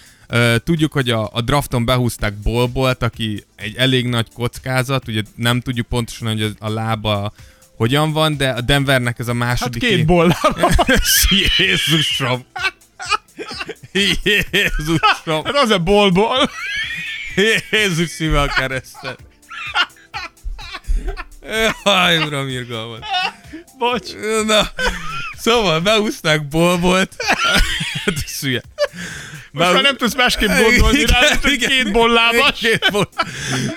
Tudjuk, hogy a, a drafton behúzták Bolbolt, aki egy elég nagy kockázat, ugye nem tudjuk pontosan, hogy a lába hogyan van, de a Denvernek ez a Hát második... két bollal. (laughs) Jézusom! Jézusom! Hát az a bolból. Jézus szíve a keresztet! Jaj, uram, irgalmat! Bocs. Na, szóval behúzták Bolbolt. Hát ez hülye. Most már nem tudsz másképp gondolni rá, mint Igen, két bollábas. Két boll.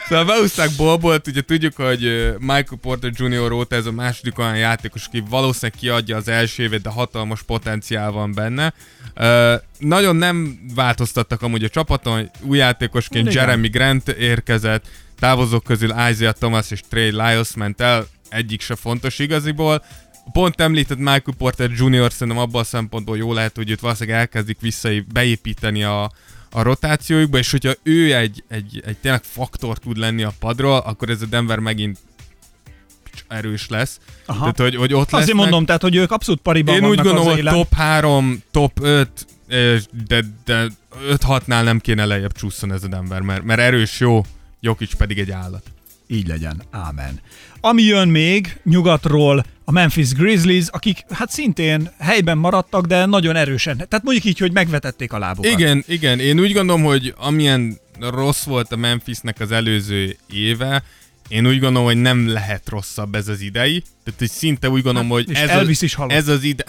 Szóval behúzták Bolbolt, ugye tudjuk, hogy Michael Porter Jr. óta ez a második olyan játékos, aki valószínűleg kiadja az első évet, de hatalmas potenciál van benne. Uh, nagyon nem változtattak amúgy a csapaton, új játékosként Igen. Jeremy Grant érkezett, távozók közül Isaiah Thomas és Trey Lyles ment el, egyik se fontos igaziból. Pont említett Michael Porter Jr. szerintem abban a szempontból jó lehet, hogy őt valószínűleg elkezdik vissza beépíteni a, a rotációjukba, és hogyha ő egy, egy, egy tényleg faktor tud lenni a padról, akkor ez a Denver megint erős lesz. Aha. Tehát, hogy, hogy ott Azért lesznek. mondom, tehát, hogy ők abszolút pariban Én úgy gondolom, hogy top 3, top 5, és de, de 5-6-nál nem kéne lejjebb csúszson ez a Denver, mert, mert erős, jó, Jokic pedig egy állat. Így legyen. Ámen. Ami jön még nyugatról, a Memphis Grizzlies, akik hát szintén helyben maradtak, de nagyon erősen. Tehát mondjuk így, hogy megvetették a lábukat. Igen, igen, én úgy gondolom, hogy amilyen rossz volt a Memphisnek az előző éve, én úgy gondolom, hogy nem lehet rosszabb ez az idei. Tehát, hogy szinte úgy gondolom, hogy és ez, Elvis a, is halott. ez az ide...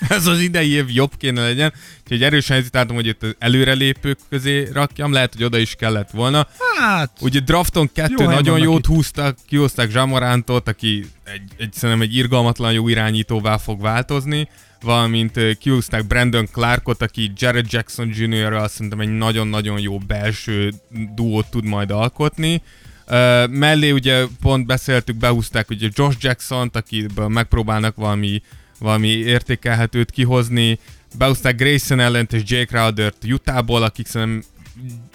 (laughs) Ez az idei év jobb kéne legyen, úgyhogy erősen hezitáltam, hogy itt az előrelépők közé rakjam, lehet, hogy oda is kellett volna. Hát, Ugye drafton kettő Jó nagyon jót itt. húztak, kihozták Zsamorántot, aki egy, egy, szerintem egy irgalmatlan jó irányítóvá fog változni, valamint ö, kihúzták Brandon Clarkot, aki Jared Jackson Jr.-ral szerintem egy nagyon-nagyon jó belső duót tud majd alkotni. Uh, mellé ugye pont beszéltük, behúzták ugye Josh Jackson-t, akiből megpróbálnak valami valami értékelhetőt kihozni. Behozták Grayson ellent és Jake Crowder-t Utahból, akik szerintem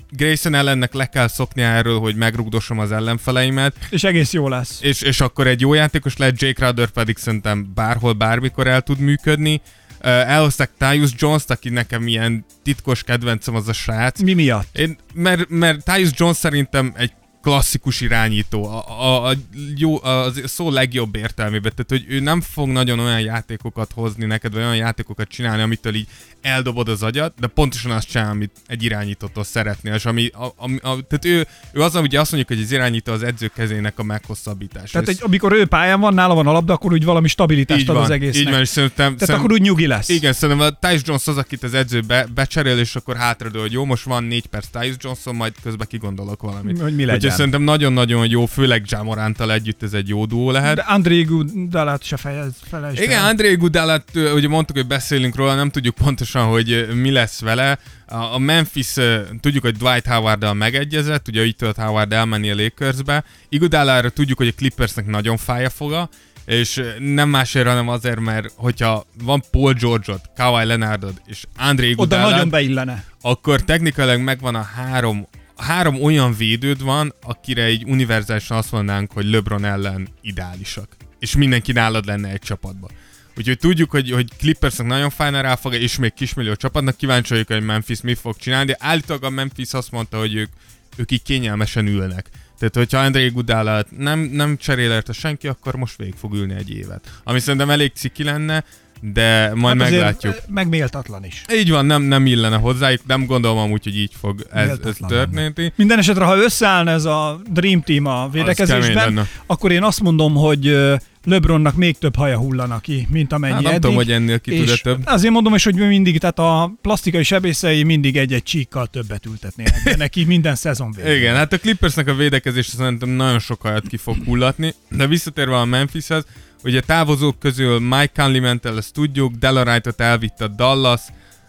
Grayson ellennek le kell szokni erről, hogy megrugdosom az ellenfeleimet. És egész jó lesz. És, és akkor egy jó játékos lehet, Jake Crowder pedig szerintem bárhol, bármikor el tud működni. Uh, elhozták Tyus Jones-t, aki nekem ilyen titkos kedvencem az a srác. Mi miatt? Én, mert, mert Tyus Jones szerintem egy klasszikus irányító, a, a, a, jó, a szó legjobb értelmében, tehát hogy ő nem fog nagyon olyan játékokat hozni neked, vagy olyan játékokat csinálni, amitől így eldobod az agyat, de pontosan azt csinál, amit egy irányítótól szeretnél, és ami, a, a, a, tehát ő, ő az, ugye azt mondjuk, hogy az irányító az edző kezének a meghosszabbítás. Tehát egy, amikor ő pályán van, nála van a labda, akkor úgy valami stabilitást ad van, az egésznek. Így van, és szerintem, Tehát szerintem, akkor úgy nyugi lesz. Igen, szerintem a Tyus Jones az, akit az edző be, becserél, és akkor hátradől, hogy jó, most van négy perc Tyus Johnson, majd közben kigondolok valamit. Hogy mi legyen. Úgyhogy szerintem nagyon-nagyon jó, főleg Jamorántal együtt ez egy jó duó lehet. De André Gudalát se fejez, felejtsd Igen. André Gudalát, ugye mondtuk, hogy beszélünk róla, nem tudjuk pontosan, hogy mi lesz vele. A Memphis, tudjuk, hogy Dwight howard megegyezett, ugye így tudott Howard elmenni a Lakersbe. Igudalára tudjuk, hogy a Clippersnek nagyon fáj a foga, és nem másért, hanem azért, mert hogyha van Paul George-ot, Kawhi Leonardod és André Oda Iguodalad, nagyon beillene. akkor technikailag megvan a három, három olyan védőd van, akire egy univerzálisan azt mondanánk, hogy LeBron ellen ideálisak. És mindenki nálad lenne egy csapatban. Úgyhogy tudjuk, hogy, hogy Clippersnek nagyon fájna ráfog, és még kismillió csapatnak kíváncsi vagyok, hogy Memphis mi fog csinálni, de állítólag a Memphis azt mondta, hogy ők, ők így kényelmesen ülnek. Tehát, hogyha André Gudálát nem, nem cserél érte senki, akkor most végig fog ülni egy évet. Ami szerintem elég ciki lenne, de majd Hát meglátjuk. Megméltatlan is. Így van, nem, nem illene hozzájuk, nem gondolom amúgy, hogy így fog ez, ez Méltatlan történni. Minden esetre, ha összeállna ez a Dream Team a védekezésben, akkor én azt mondom, hogy LeBronnak még több haja hullana ki, mint amennyi Hát nem eddig. tudom, hogy ennél ki tud több. azért mondom is, hogy mindig, tehát a plastikai sebészei mindig egy-egy csíkkal többet ültetnének be neki minden szezon végén. Igen, hát a Clippersnek a védekezés szerintem nagyon sok hajat ki fog hullatni, de visszatérve a Memphishez, ugye távozók közül Mike Conley ment el, ezt tudjuk, Delarite-ot elvitt a Dallas,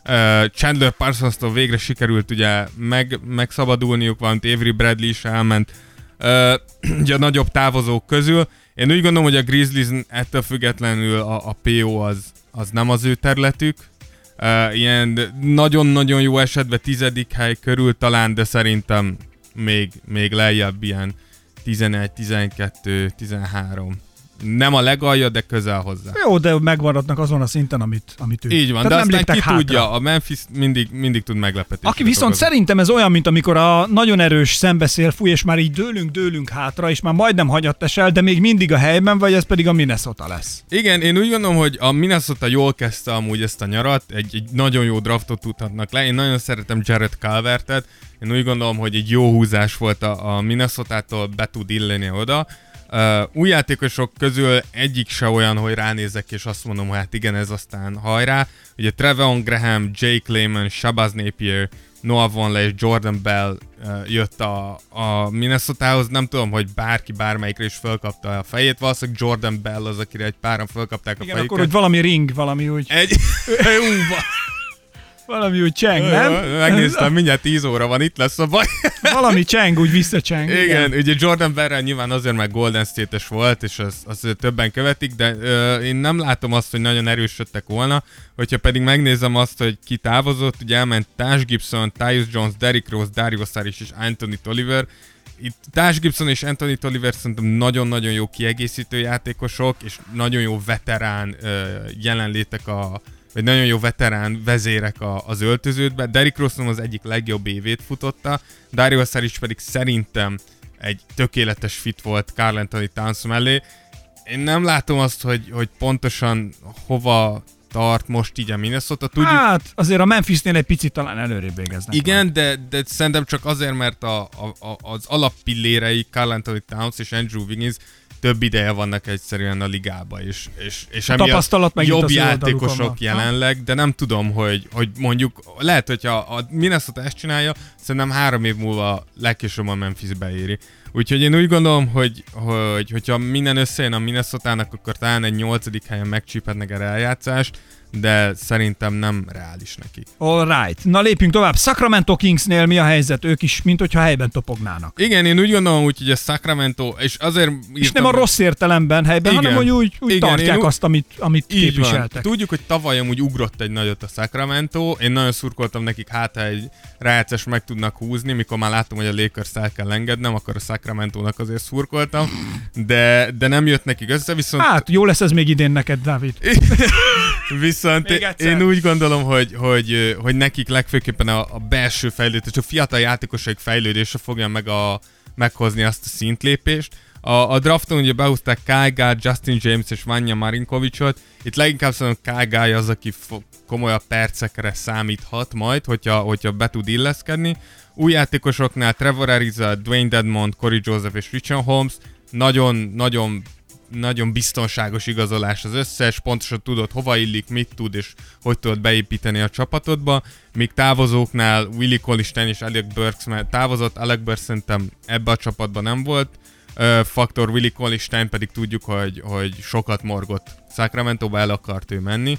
uh, Chandler Parsons-tól végre sikerült ugye meg, megszabadulniuk, valamint Avery Bradley is elment, uh, (clears throat) ugye a nagyobb távozók közül. Én úgy gondolom, hogy a Grizzlies ettől függetlenül a, a PO az, az nem az ő területük, Uh, ilyen nagyon-nagyon jó esetben tizedik hely körül talán, de szerintem még, még lejjebb ilyen 11, 12, 13. Nem a legalja, de közel hozzá. Jó, de megmaradnak azon a szinten, amit, amit ő. Így van, Tehát de nem aztán ki hátra. tudja, a Memphis mindig, mindig tud meglepetésre Aki viszont okozni. szerintem ez olyan, mint amikor a nagyon erős szembeszél fúj, és már így dőlünk, dőlünk hátra, és már majdnem hagyott el, de még mindig a helyben vagy, ez pedig a Minnesota lesz. Igen, én úgy gondolom, hogy a Minnesota jól kezdte amúgy ezt a nyarat, egy, egy nagyon jó draftot tudhatnak le. Én nagyon szeretem Jared Calvertet, én úgy gondolom, hogy egy jó húzás volt a, a Minnesota-tól, be tud illeni oda. Uh, új játékosok közül egyik se olyan, hogy ránézek és azt mondom, hogy hát igen, ez aztán hajrá. Ugye Trevon Graham, Jake Lehman, Shabazz Napier, Noah Vonleh és Jordan Bell uh, jött a, a Minnesotához. Nem tudom, hogy bárki bármelyikre is fölkapta a fejét. Valószínűleg Jordan Bell az, akire egy páran fölkapták a Igen, fejüket. akkor hogy valami ring, valami úgy, Egy... (laughs) valami úgy cseng, nem? Megnéztem, (laughs) mindjárt 10 óra van, itt lesz a baj. Valami cseng, úgy visszacseng. Igen, ugye Jordan Berrel nyilván azért, mert Golden State-es volt, és az, az többen követik, de ö, én nem látom azt, hogy nagyon erősödtek volna. Hogyha pedig megnézem azt, hogy ki távozott, ugye elment Tash Gibson, Tyus Jones, Derrick Rose, Dario Saric és Anthony Tolliver. Itt Tash Gibson és Anthony Tolliver szerintem nagyon-nagyon jó kiegészítő játékosok, és nagyon jó veterán jelenlétek a, vagy nagyon jó veterán vezérek a, az öltöződbe. Derrick Rose az egyik legjobb évét futotta, Dario Saric pedig szerintem egy tökéletes fit volt Carl Anthony Towns mellé. Én nem látom azt, hogy, hogy pontosan hova tart most így a Minnesota. Tudjuk, Hát azért a Memphisnél egy picit talán előrébb végeznek. igen, de, de szerintem csak azért, mert a, a, a, az alappillérei Carl Anthony Towns és Andrew Wiggins több ideje vannak egyszerűen a ligába, és, és, és A tapasztalat megint jobb játékosok jelenleg, de nem tudom, hogy, hogy mondjuk, lehet, hogyha a Minnesota ezt csinálja, szerintem három év múlva legkésőbb a Memphis beéri. Úgyhogy én úgy gondolom, hogy, hogy hogyha minden összejön a minnesota akkor talán egy nyolcadik helyen megcsípednek a eljátszást, de szerintem nem reális nekik. All right. Na lépjünk tovább. Sacramento Kingsnél mi a helyzet? Ők is, mint hogyha helyben topognának. Igen, én úgy gondolom, úgy, hogy a Sacramento, és azért... És nem a rossz értelemben helyben, Igen. hanem hogy úgy, úgy Igen, tartják én, azt, amit, amit így képviseltek. Van. Tudjuk, hogy tavaly amúgy ugrott egy nagyot a Sacramento, én nagyon szurkoltam nekik, hát ha egy rájátszás meg tudnak húzni, mikor már láttam, hogy a Lakers el kell engednem, akkor a Sacramento-nak azért szurkoltam, de, de nem jött nekik össze, viszont... Hát, jó lesz ez még idén neked, Dávid. (laughs) Viszont én úgy gondolom, hogy, hogy, hogy nekik legfőképpen a, a belső fejlődés, a fiatal játékosok fejlődése fogja meg a, meghozni azt a szintlépést. A, a drafton ugye behúzták Kyle Justin James és Vanya Marinkovicsot. Itt leginkább szerintem Kyle az, aki fo- komolyabb percekre számíthat majd, hogyha, hogyha be tud illeszkedni. Új játékosoknál Trevor Ariza, Dwayne Dedmond, Corey Joseph és Richard Holmes nagyon-nagyon nagyon biztonságos igazolás az összes, pontosan tudod hova illik, mit tud és hogy tudod beépíteni a csapatodba, míg távozóknál Willy Colisten és Alec Burks, mert távozott, Alec Burks szerintem ebbe a csapatban nem volt, faktor Willy Colisten pedig tudjuk, hogy, hogy sokat morgott. Sacramento-ba el akart ő menni.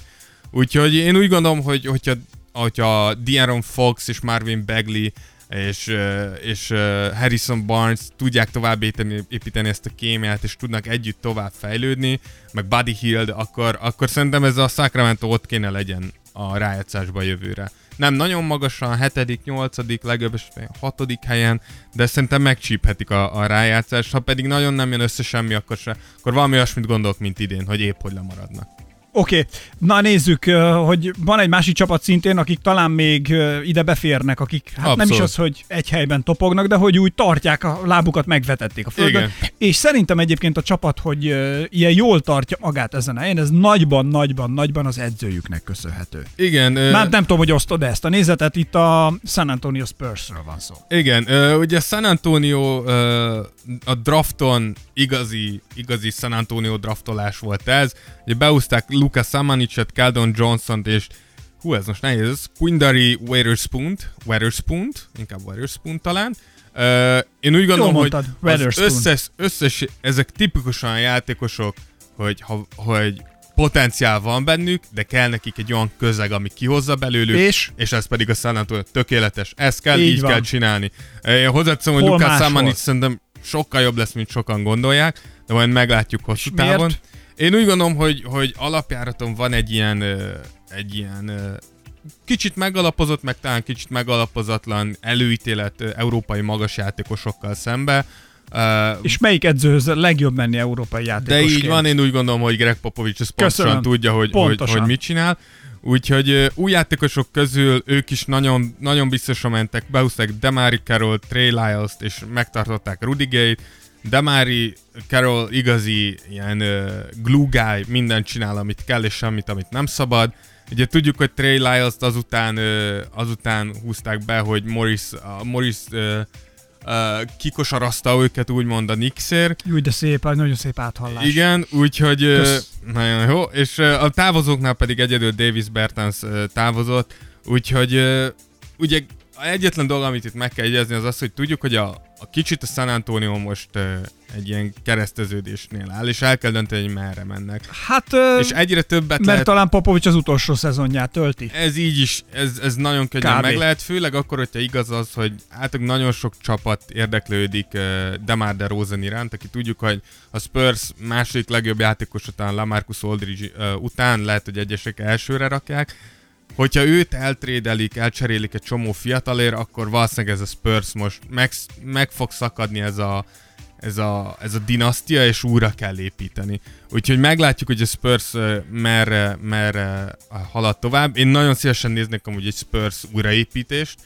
Úgyhogy én úgy gondolom, hogy hogyha, hogyha De'Aaron Fox és Marvin Bagley és, és Harrison Barnes tudják tovább építeni, ezt a kémiát, és tudnak együtt tovább fejlődni, meg Buddy Hield, akkor, akkor szerintem ez a Sacramento ott kéne legyen a rájátszásba jövőre. Nem nagyon magasan, hetedik, nyolcadik, legjobb esetben hatodik helyen, de szerintem megcsíphetik a, a rájátszást, ha pedig nagyon nem jön össze semmi, akkor se, akkor valami olyasmit gondolok, mint idén, hogy épp hogy lemaradnak. Oké, okay. na nézzük, hogy van egy másik csapat szintén, akik talán még ide beférnek, akik hát Abszolút. nem is az, hogy egy helyben topognak, de hogy úgy tartják a lábukat, megvetették a földön. Igen. És szerintem egyébként a csapat, hogy ilyen jól tartja magát ezen a helyen, ez nagyban, nagyban, nagyban az edzőjüknek köszönhető. Igen. Már nem tudom, hogy osztod ezt a nézetet, itt a San Antonio Spursről van szó. Igen, ugye San Antonio a drafton igazi, igazi San Antonio draftolás volt ez. Ugye beúzták Lucas Samanicet, Caldon Johnson és hú, ez most nehéz, Quindary Weatherspoon-t, Weatherspoon, inkább Weatherspoon talán. Uh, én úgy gondolom, hogy az összes, összes, ezek tipikusan játékosok, hogy, ha, hogy potenciál van bennük, de kell nekik egy olyan közeg, ami kihozza belőlük, és, és ez pedig a San Antonio tökéletes. Ezt kell, így, így kell csinálni. Én hozzáteszem, hogy Lucas Samanic szerintem sokkal jobb lesz, mint sokan gondolják, de majd meglátjuk hosszú És távon. Miért? Én úgy gondolom, hogy, hogy alapjáraton van egy ilyen, egy ilyen kicsit megalapozott, meg talán kicsit megalapozatlan előítélet európai magas játékosokkal szembe. Uh, és melyik edzőhöz legjobb menni európai játékosként? De így van, én úgy gondolom, hogy Greg Popovich ez pontosan tudja, hogy, hogy, hogy mit csinál. Úgyhogy uh, új játékosok közül ők is nagyon, nagyon biztosan mentek, behúzták Demari Carroll, Trey Lyles-t, és megtartották Rudy Gay-t. Demari Carroll igazi ilyen uh, glue guy, mindent csinál, amit kell, és semmit, amit nem szabad. Ugye tudjuk, hogy Trey Lyles-t azután, uh, azután húzták be, hogy Morris, uh, Morris uh, uh, kikosarazta őket úgymond a Nixer. Jó, de szép, nagyon szép áthallás. Igen, úgyhogy uh, nagyon jó, és uh, a távozóknál pedig egyedül Davis Bertans uh, távozott, úgyhogy uh, ugye egyetlen dolog, amit itt meg kell jegyezni, az az, hogy tudjuk, hogy a, a kicsit a San Antonio most uh, egy ilyen kereszteződésnél áll, és el kell dönteni, hogy merre mennek. Hát, uh, és egyre többet Mert lehet... talán Popovics az utolsó szezonját tölti. Ez így is, ez, ez nagyon könnyen Kb. meg lehet, főleg akkor, hogyha igaz az, hogy hát nagyon sok csapat érdeklődik uh, Demar DeRozan iránt, aki tudjuk, hogy a Spurs második legjobb játékos után, Lamarcus Aldridge uh, után lehet, hogy egyesek elsőre rakják, hogyha őt eltrédelik, elcserélik egy csomó fiatalért, akkor valószínűleg ez a Spurs most meg, meg fog szakadni ez a, ez a, ez a dinasztia, és újra kell építeni. Úgyhogy meglátjuk, hogy a Spurs merre, merre halad tovább. Én nagyon szívesen néznék amúgy egy Spurs újraépítést,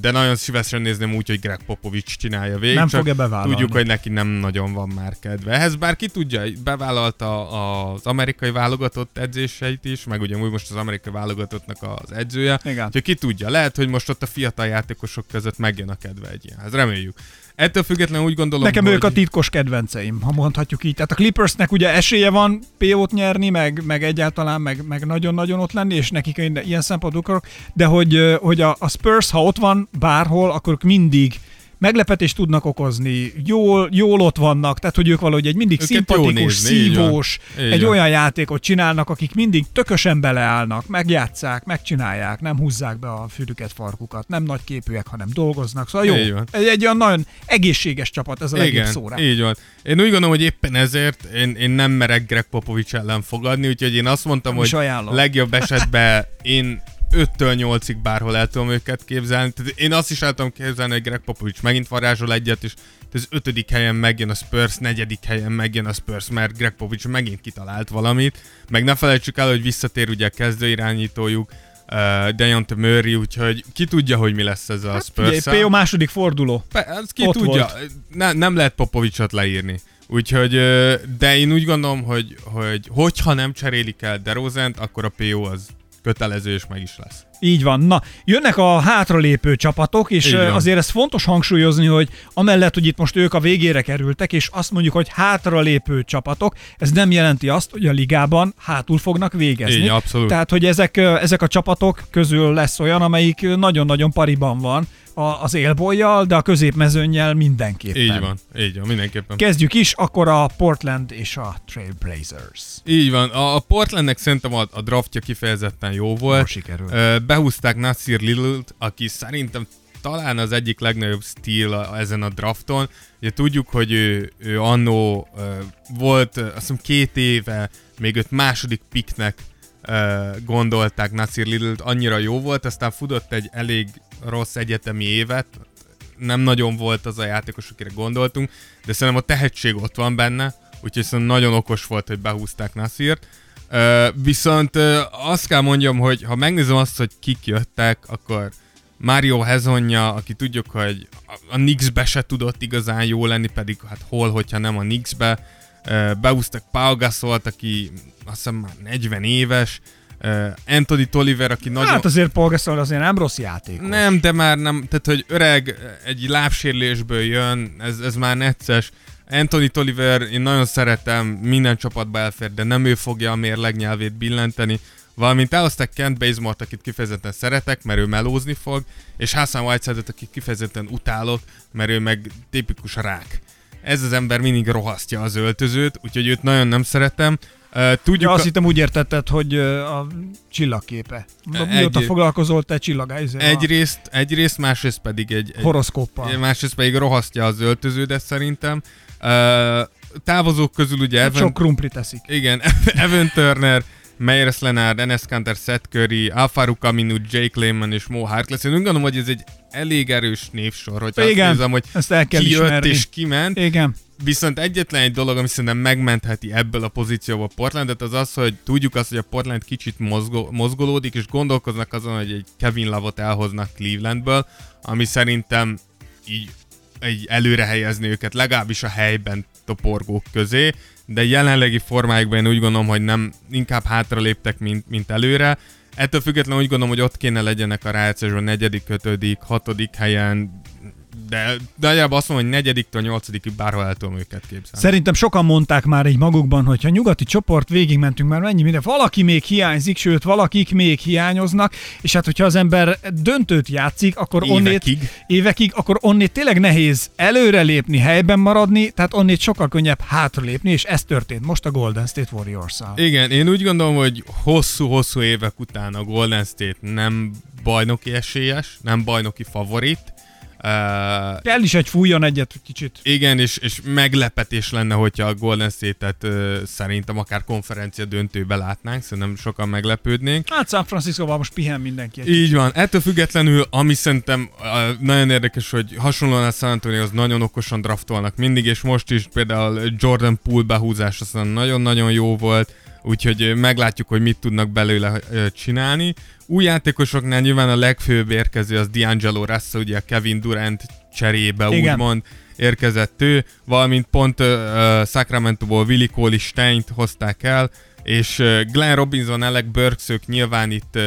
de nagyon szívesen nézném úgy, hogy Greg Popovich csinálja végig. Nem fogja bevállalni. Tudjuk, hogy neki nem nagyon van már kedve. Ehhez bár ki tudja, bevállalta az amerikai válogatott edzéseit is, meg ugye most az amerikai válogatottnak az edzője. Igen. Úgyhogy ki tudja, lehet, hogy most ott a fiatal játékosok között megjön a kedve egy ilyen. Ez reméljük. Ettől függetlenül úgy gondolom, Nekem hogy... ők a titkos kedvenceim, ha mondhatjuk így. Tehát a Clippersnek ugye esélye van PO-t nyerni, meg, meg egyáltalán, meg, meg nagyon-nagyon ott lenni, és nekik ilyen szempontból akarok, de hogy, hogy a, a Spurs, ha ott van bárhol, akkor mindig meglepetést tudnak okozni, jól, jól ott vannak, tehát hogy ők valahogy egy mindig Őket szimpatikus, nézni, így van. szívós, Így egy van. olyan játékot csinálnak, akik mindig tökösen beleállnak, megjátszák, megcsinálják, nem húzzák be a fülüket, farkukat, nem nagy képűek, hanem dolgoznak. Szóval jó, Így van. egy, egy olyan nagyon egészséges csapat, ez a legjobb szóra. így van. Én úgy gondolom, hogy éppen ezért én, én nem merek Greg Popovics ellen fogadni, úgyhogy én azt mondtam, Nem hogy ajánlom. legjobb esetben (laughs) én 5-től 8-ig bárhol el tudom őket képzelni. Tehát én azt is el tudom képzelni, hogy Greg Popovics megint varázsol egyet, és az ötödik helyen megjön a Spurs, negyedik helyen megjön a Spurs, mert Greg Popovics megint kitalált valamit. Meg ne felejtsük el, hogy visszatér ugye a kezdőirányítójuk, uh, Dejounte Murray, úgyhogy ki tudja, hogy mi lesz ez a Hát, spurs PO második forduló. Pe- az ki Ott tudja, ne, nem lehet Popovicsot leírni. Úgyhogy, de én úgy gondolom, hogy, hogy hogyha nem cserélik el DeRozent, akkor a PO az kötelező és meg is lesz. Így van. Na, jönnek a hátralépő csapatok, és azért ez fontos hangsúlyozni, hogy amellett, hogy itt most ők a végére kerültek, és azt mondjuk, hogy hátralépő csapatok, ez nem jelenti azt, hogy a ligában hátul fognak végezni. Így, abszolút. Tehát, hogy ezek, ezek a csapatok közül lesz olyan, amelyik nagyon-nagyon pariban van a- az élbolyjal, de a középmezőnnyel mindenképpen. Így van, így van, mindenképpen. Kezdjük is, akkor a Portland és a Trailblazers. Így van, a, a Portlandnek szerintem a, a draftja kifejezetten jó volt. Jól sikerült. Behúzták Nasir Lillard, aki szerintem talán az egyik legnagyobb stíl a, ezen a drafton. Ugye tudjuk, hogy ő, ő annó volt, azt hiszem két éve, még őt második piknek gondolták Nasir Lillard, annyira jó volt, aztán futott egy elég rossz egyetemi évet, nem nagyon volt az a játékos, akire gondoltunk, de szerintem a tehetség ott van benne, úgyhogy szerintem nagyon okos volt, hogy behúzták Nasirt. Viszont azt kell mondjam, hogy ha megnézem azt, hogy kik jöttek, akkor Mario Hezonja, aki tudjuk, hogy a, Knicksbe se tudott igazán jó lenni, pedig hát hol, hogyha nem a Knicksbe. Behúztak Pau Gasolt, aki azt hiszem már 40 éves, uh, Anthony Tolliver, aki nagyon... Hát azért Paul Gasol azért nem rossz játékos. Nem, de már nem, tehát hogy öreg egy lábsérülésből jön, ez, ez már necces. Anthony Tolliver, én nagyon szeretem, minden csapatba elfér, de nem ő fogja a mérleg nyelvét billenteni. Valamint elhozták Kent Bazemore-t, akit kifejezetten szeretek, mert ő melózni fog, és Hassan Whiteside-ot, akit kifejezetten utálok, mert ő meg tipikus rák. Ez az ember mindig rohasztja az öltözőt, úgyhogy őt nagyon nem szeretem. Uh, tudjuk, Ja, azt a- hittem úgy értetted, hogy a csillagképe. Egy- Mióta foglalkozol te csillagáizzel? egyrészt, egyrészt, másrészt pedig egy, egy horoszkóppal. Másrészt pedig rohasztja az öltöződet szerintem. Uh, távozók közül ugye Hát Evan, sok krumpli teszik. igen, (laughs) Evan Turner, Meyers Leonard, Enes Kanter, Seth Curry, Alfaru Kaminu, Jake Lehman és Mo Harkless. Én úgy gondolom, hogy ez egy elég erős névsor, hogyha Igen, azt nézem, hogy ezt el kell ki jött ismerni. és kiment. Igen. Viszont egyetlen egy dolog, ami szerintem megmentheti ebből a pozícióból Portlandet, az az, hogy tudjuk azt, hogy a Portland kicsit mozgó, mozgolódik, és gondolkoznak azon, hogy egy Kevin Love-ot elhoznak Clevelandből, ami szerintem így egy előre helyezni őket, legalábbis a helyben toporgók közé, de jelenlegi formájukban én úgy gondolom, hogy nem inkább hátra léptek, mint, mint előre. Ettől függetlenül úgy gondolom, hogy ott kéne legyenek a rájátszásban negyedik, ötödik, hatodik helyen, de, nagyjából azt mondom, hogy negyediktől nyolcadikig bárhol el tudom őket képzelni. Szerintem sokan mondták már így magukban, hogy ha nyugati csoport végigmentünk már mennyi minden, valaki még hiányzik, sőt, valakik még hiányoznak, és hát hogyha az ember döntőt játszik, akkor onnét Évekig. évekig, akkor onnét tényleg nehéz előrelépni, helyben maradni, tehát onnét sokkal könnyebb hátralépni, és ez történt most a Golden State Warriors-szal. Igen, én úgy gondolom, hogy hosszú-hosszú évek után a Golden State nem bajnoki esélyes, nem bajnoki favorit. Kell is egy fújjon egyet kicsit. igen, és, és meglepetés lenne, hogyha a Golden State-et uh, szerintem akár konferencia döntőbe látnánk, szerintem sokan meglepődnénk. Hát San Francisco-val most pihen mindenki. Egy Így van. Ettől függetlenül, ami szerintem uh, nagyon érdekes, hogy hasonlóan a San az nagyon okosan draftolnak mindig, és most is például Jordan Poole behúzás aztán nagyon-nagyon jó volt, úgyhogy meglátjuk, hogy mit tudnak belőle csinálni. Új játékosoknál nyilván a legfőbb érkező az D'Angelo Russell, ugye a Kevin Durant cserébe Igen. úgymond érkezett ő, valamint pont uh, Sacramento-ból Willi Cauley Steint hozták el, és uh, Glenn Robinson, Alec Burks, ők nyilván itt uh,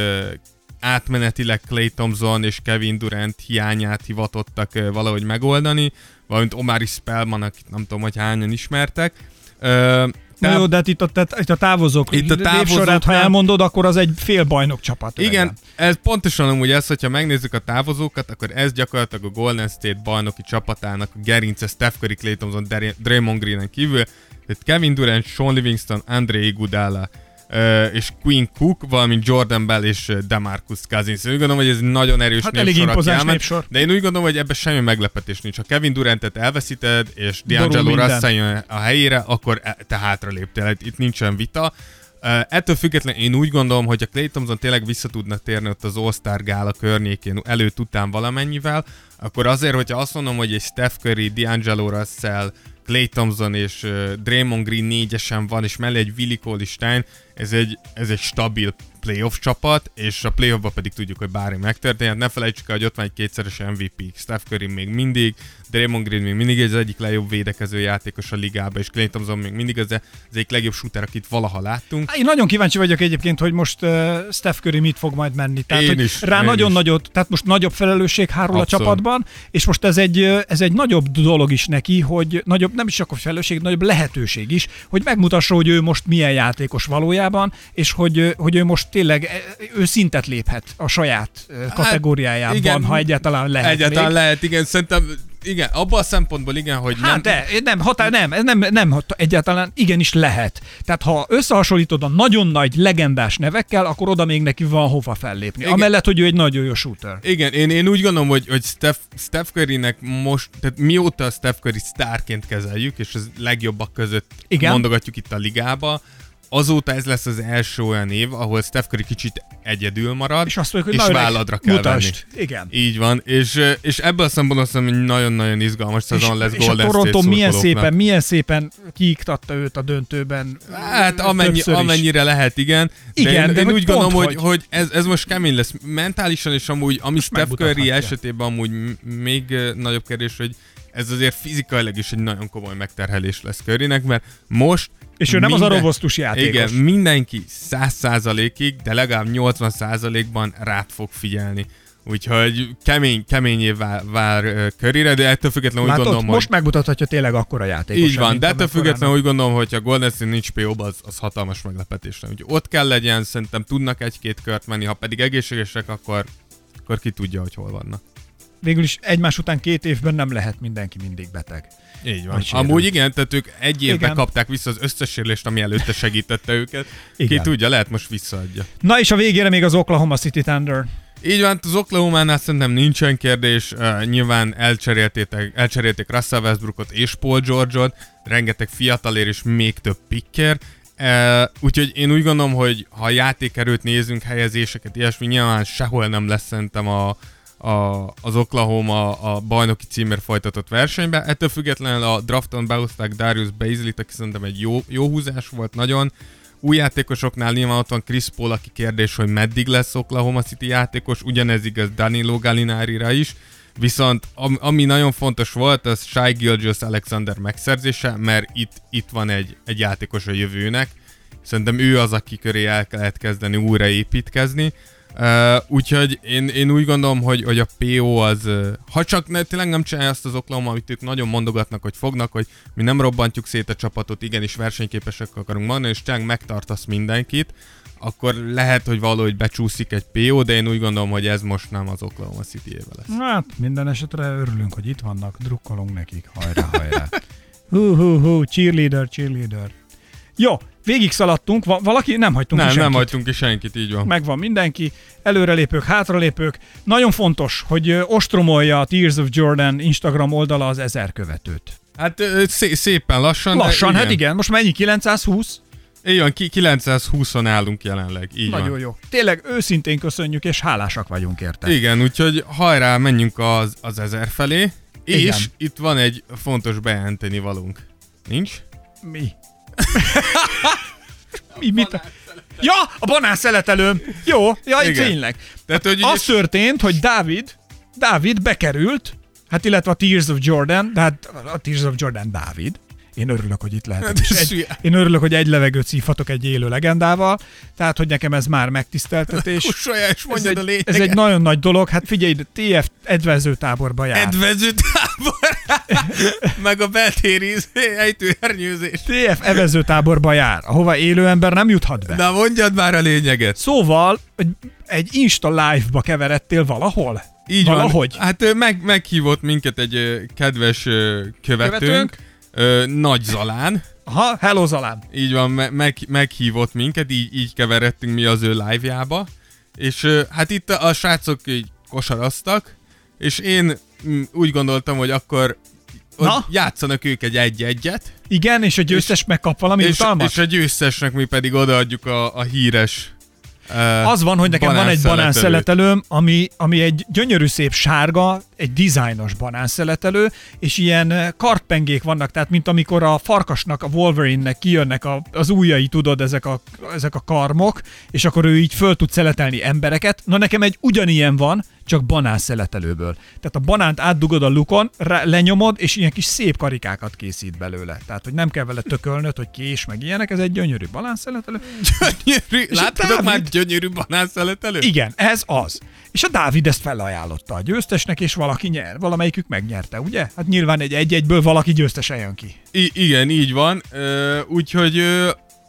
átmenetileg Clay Thompson és Kevin Durant hiányát hivatottak uh, valahogy megoldani, valamint Omari Spellman, akit nem tudom, hogy hányan ismertek. Uh, Na táv- jó, de hát itt a, tehát, itt a távozók. Itt a névsorát, ha távozóknál- elmondod, akkor az egy fél bajnok csapat. Igen, legyen. ez pontosan amúgy ez, hogyha megnézzük a távozókat, akkor ez gyakorlatilag a Golden State bajnoki csapatának a gerince Steph Curry, Klay Thompson, Draymond Greenen kívül. Tehát Kevin Durant, Sean Livingston, André Iguodala és Queen Cook, valamint Jordan Bell és Demarcus Cousins. Én úgy gondolom, hogy ez nagyon erős Hát elég impozáns népsor. De én úgy gondolom, hogy ebben semmi meglepetés nincs. Ha Kevin Durantet elveszíted, és D'Angelo. Russell jön a helyére, akkor e- te hátra léptél. Itt- Itt nincsen vita. Uh, ettől függetlenül én úgy gondolom, hogy a Clay Thompson tényleg vissza tudna térni ott az All-Star gála környékén előtt után valamennyivel, akkor azért, hogyha azt mondom, hogy egy Steph Curry, D'Angelo Russell, Clay Thompson és Draymond Green négyesen van, és mellé egy Willi Stein, ez egy, ez egy stabil playoff csapat, és a playoffban pedig tudjuk, hogy bármi megtörténhet. Ne felejtsük el, hogy ott van egy kétszeres MVP, Steph Curry még mindig, Draymond Green még mindig az egyik legjobb védekező játékos a ligában, és Clay Thompson még mindig az, az egyik legjobb shooter, akit valaha láttunk. Én nagyon kíváncsi vagyok egyébként, hogy most uh, Steph Curry mit fog majd menni. Tehát, Én hogy is, rá én nagyon is. nagyot, tehát most nagyobb felelősség hárul Abszolút. a csapatban, és most ez egy, ez egy nagyobb dolog is neki, hogy nagyobb, nem is csak a felelősség, nagyobb lehetőség is, hogy megmutassa, hogy ő most milyen játékos valójában, és hogy, hogy ő most tényleg ö, ő szintet léphet a saját ö, kategóriájában, Hát, igen, ha egyáltalán lehet Egyáltalán még. lehet, igen, szerintem igen, abban a szempontból igen, hogy Hát nem, de, nem, határ, nem, ez nem, nem, egyáltalán igenis lehet. Tehát ha összehasonlítod a nagyon nagy, legendás nevekkel, akkor oda még neki van hova fellépni. Igen. Amellett, hogy ő egy nagyon jó shooter. Igen, én, én úgy gondolom, hogy, hogy Steph, Steph Currynek most, tehát mióta Steph Curry sztárként kezeljük, és az legjobbak között Igen. mondogatjuk itt a ligába, azóta ez lesz az első olyan év, ahol Steph Curry kicsit egyedül marad, És azt mondjuk, hogy és válladra kell mutasd. venni. Igen. Így van, és, és ebből a szempontból mondom, hogy nagyon-nagyon izgalmas szezon lesz és a Golden Toronto State milyen szépen, milyen szépen kiiktatta őt a döntőben. Hát amennyi, is. amennyire lehet, igen. De Igen, én, de én úgy gondolom, hogy, hogy. hogy ez, ez most kemény lesz. Mentálisan és amúgy, ami Steph Curry esetében amúgy még ö, nagyobb kérdés, hogy ez azért fizikailag is egy nagyon komoly megterhelés lesz Currynek, mert most És ő nem az a robosztus játékos. Igen, mindenki 100%-ig, de legalább 80%-ban rád fog figyelni. Úgyhogy kemény, keményé vár, vár Curryre, de ettől függetlenül úgy Látod, gondolom, most hogy... megmutathatja tényleg akkora játékos. Így van, de ettől függetlenül úgy gondolom, hogy a Golden State nincs po az, az hatalmas meglepetés. Úgyhogy ott kell legyen, szerintem tudnak egy-két kört menni, ha pedig egészségesek, akkor, akkor ki tudja, hogy hol vannak. Végül is egymás után két évben nem lehet mindenki mindig beteg. Így van. Amúgy igen, tehát ők egy évben Igen. kapták vissza az összes sérülést, ami előtte segítette őket. Igen. Ki tudja, lehet most visszaadja. Na és a végére még az Oklahoma City Thunder. Így van, az Oklahoma-nál szerintem nincsen kérdés. Uh, nyilván elcserélték, elcserélték Russell Westbrookot és Paul George-ot, rengeteg fiatalér és még több picker. Uh, úgyhogy én úgy gondolom, hogy ha játékerőt nézünk, helyezéseket, ilyesmi, nyilván sehol nem lesz szerintem a, a, az Oklahoma a bajnoki címért folytatott versenyben. Ettől függetlenül a drafton behozták Darius Baisley-t, aki szerintem egy jó, jó húzás volt nagyon. Új játékosoknál nyilván ott van Chris Paul, aki kérdés, hogy meddig lesz Oklahoma City játékos, ugyanez igaz Danilo Gallinari-ra is. Viszont am, ami nagyon fontos volt, az Shai Gilgeous Alexander megszerzése, mert itt, itt van egy, egy játékos a jövőnek. Szerintem ő az, aki köré el kellett kezdeni újra építkezni. Uh, úgyhogy én, én úgy gondolom, hogy, hogy a PO az, uh, ha csak ne, tényleg nem csinálja azt az Oklahoma, amit ők nagyon mondogatnak, hogy fognak, hogy mi nem robbantjuk szét a csapatot, igenis versenyképesek akarunk mondani, és tényleg megtartasz mindenkit, akkor lehet, hogy valahogy becsúszik egy PO, de én úgy gondolom, hogy ez most nem az Oklahoma City lesz. Hát minden esetre örülünk, hogy itt vannak, drukkolunk nekik, hajrá, hajrá. hú, hú, hú, cheerleader, cheerleader. Jó, végig szaladtunk, Va- valaki nem hagytunk Nem, ki nem senkit. hagytunk ki senkit, így van. Megvan mindenki, előrelépők, hátralépők. Nagyon fontos, hogy ostromolja a Tears of Jordan Instagram oldala az ezer követőt. Hát szé- szépen lassan. Lassan, de hát igen, most mennyi? 920? Így van, ki- 920-on állunk jelenleg, így Nagyon van. jó. Tényleg őszintén köszönjük, és hálásak vagyunk érte. Igen, úgyhogy hajrá, menjünk az, az ezer felé. És Igen. itt van egy fontos bejelenteni valunk. Nincs? Mi? Mi? Mit? Ja, a banán szeletelőm. Jó, ja, Igen. tényleg. Tehát, hogy Az ugye, történt, hogy Dávid, Dávid bekerült, hát illetve a Tears of Jordan, de hát a Tears of Jordan Dávid, Én örülök, hogy itt lehetek. És egy, én örülök, hogy egy levegőt szívhatok egy élő legendával, tehát hogy nekem ez már megtiszteltetés. (laughs) Kussolja és egy, a lényeget. ez egy nagyon nagy dolog. Hát figyelj, TF edvezőtáborba jár. Edvező tábor, (laughs) meg a beltéri ejtőernyőzés. TF evezőtáborba jár, ahova élő ember nem juthat be. Na mondjad már a lényeget. Szóval egy, Insta live-ba keveredtél valahol? Így Valahogy. van. Hát meg, meghívott minket egy kedves követőnk, Követőnk? Ö, Nagy Zalán. Aha, hello Zalán. Így van, me- meg, meghívott minket, így, így keveredtünk mi az ő live-jába. És ö, hát itt a, a srácok így kosaraztak, és én mm, úgy gondoltam, hogy akkor Na? játszanak ők egy egy-egyet, Igen, és a győztes megkap valami és, utalmat? és a győztesnek mi pedig odaadjuk a, a híres uh, Az van, hogy nekem van egy banánszeletelőm, ami, ami egy gyönyörű szép sárga, egy dizájnos banánszeletelő, és ilyen kartpengék vannak, tehát mint amikor a farkasnak, a Wolverine-nek kijönnek a, az ujjai, tudod, ezek a, ezek a karmok, és akkor ő így föl tud szeletelni embereket. Na nekem egy ugyanilyen van, csak banánszeletelőből. Tehát a banánt átdugod a lukon, rá, lenyomod, és ilyen kis szép karikákat készít belőle. Tehát, hogy nem kell vele tökölnöd, hogy kés, meg ilyenek, ez egy gyönyörű banánszeletelő. Gyönyörű, És a láttad már gyönyörű banánszeletelő? Igen, ez az. És a Dávid ezt felajánlotta a győztesnek, és valaki nyer. Valamelyikük megnyerte, ugye? Hát nyilván egy egy-egyből valaki győztesen jön ki. I- igen, így van. Úgyhogy,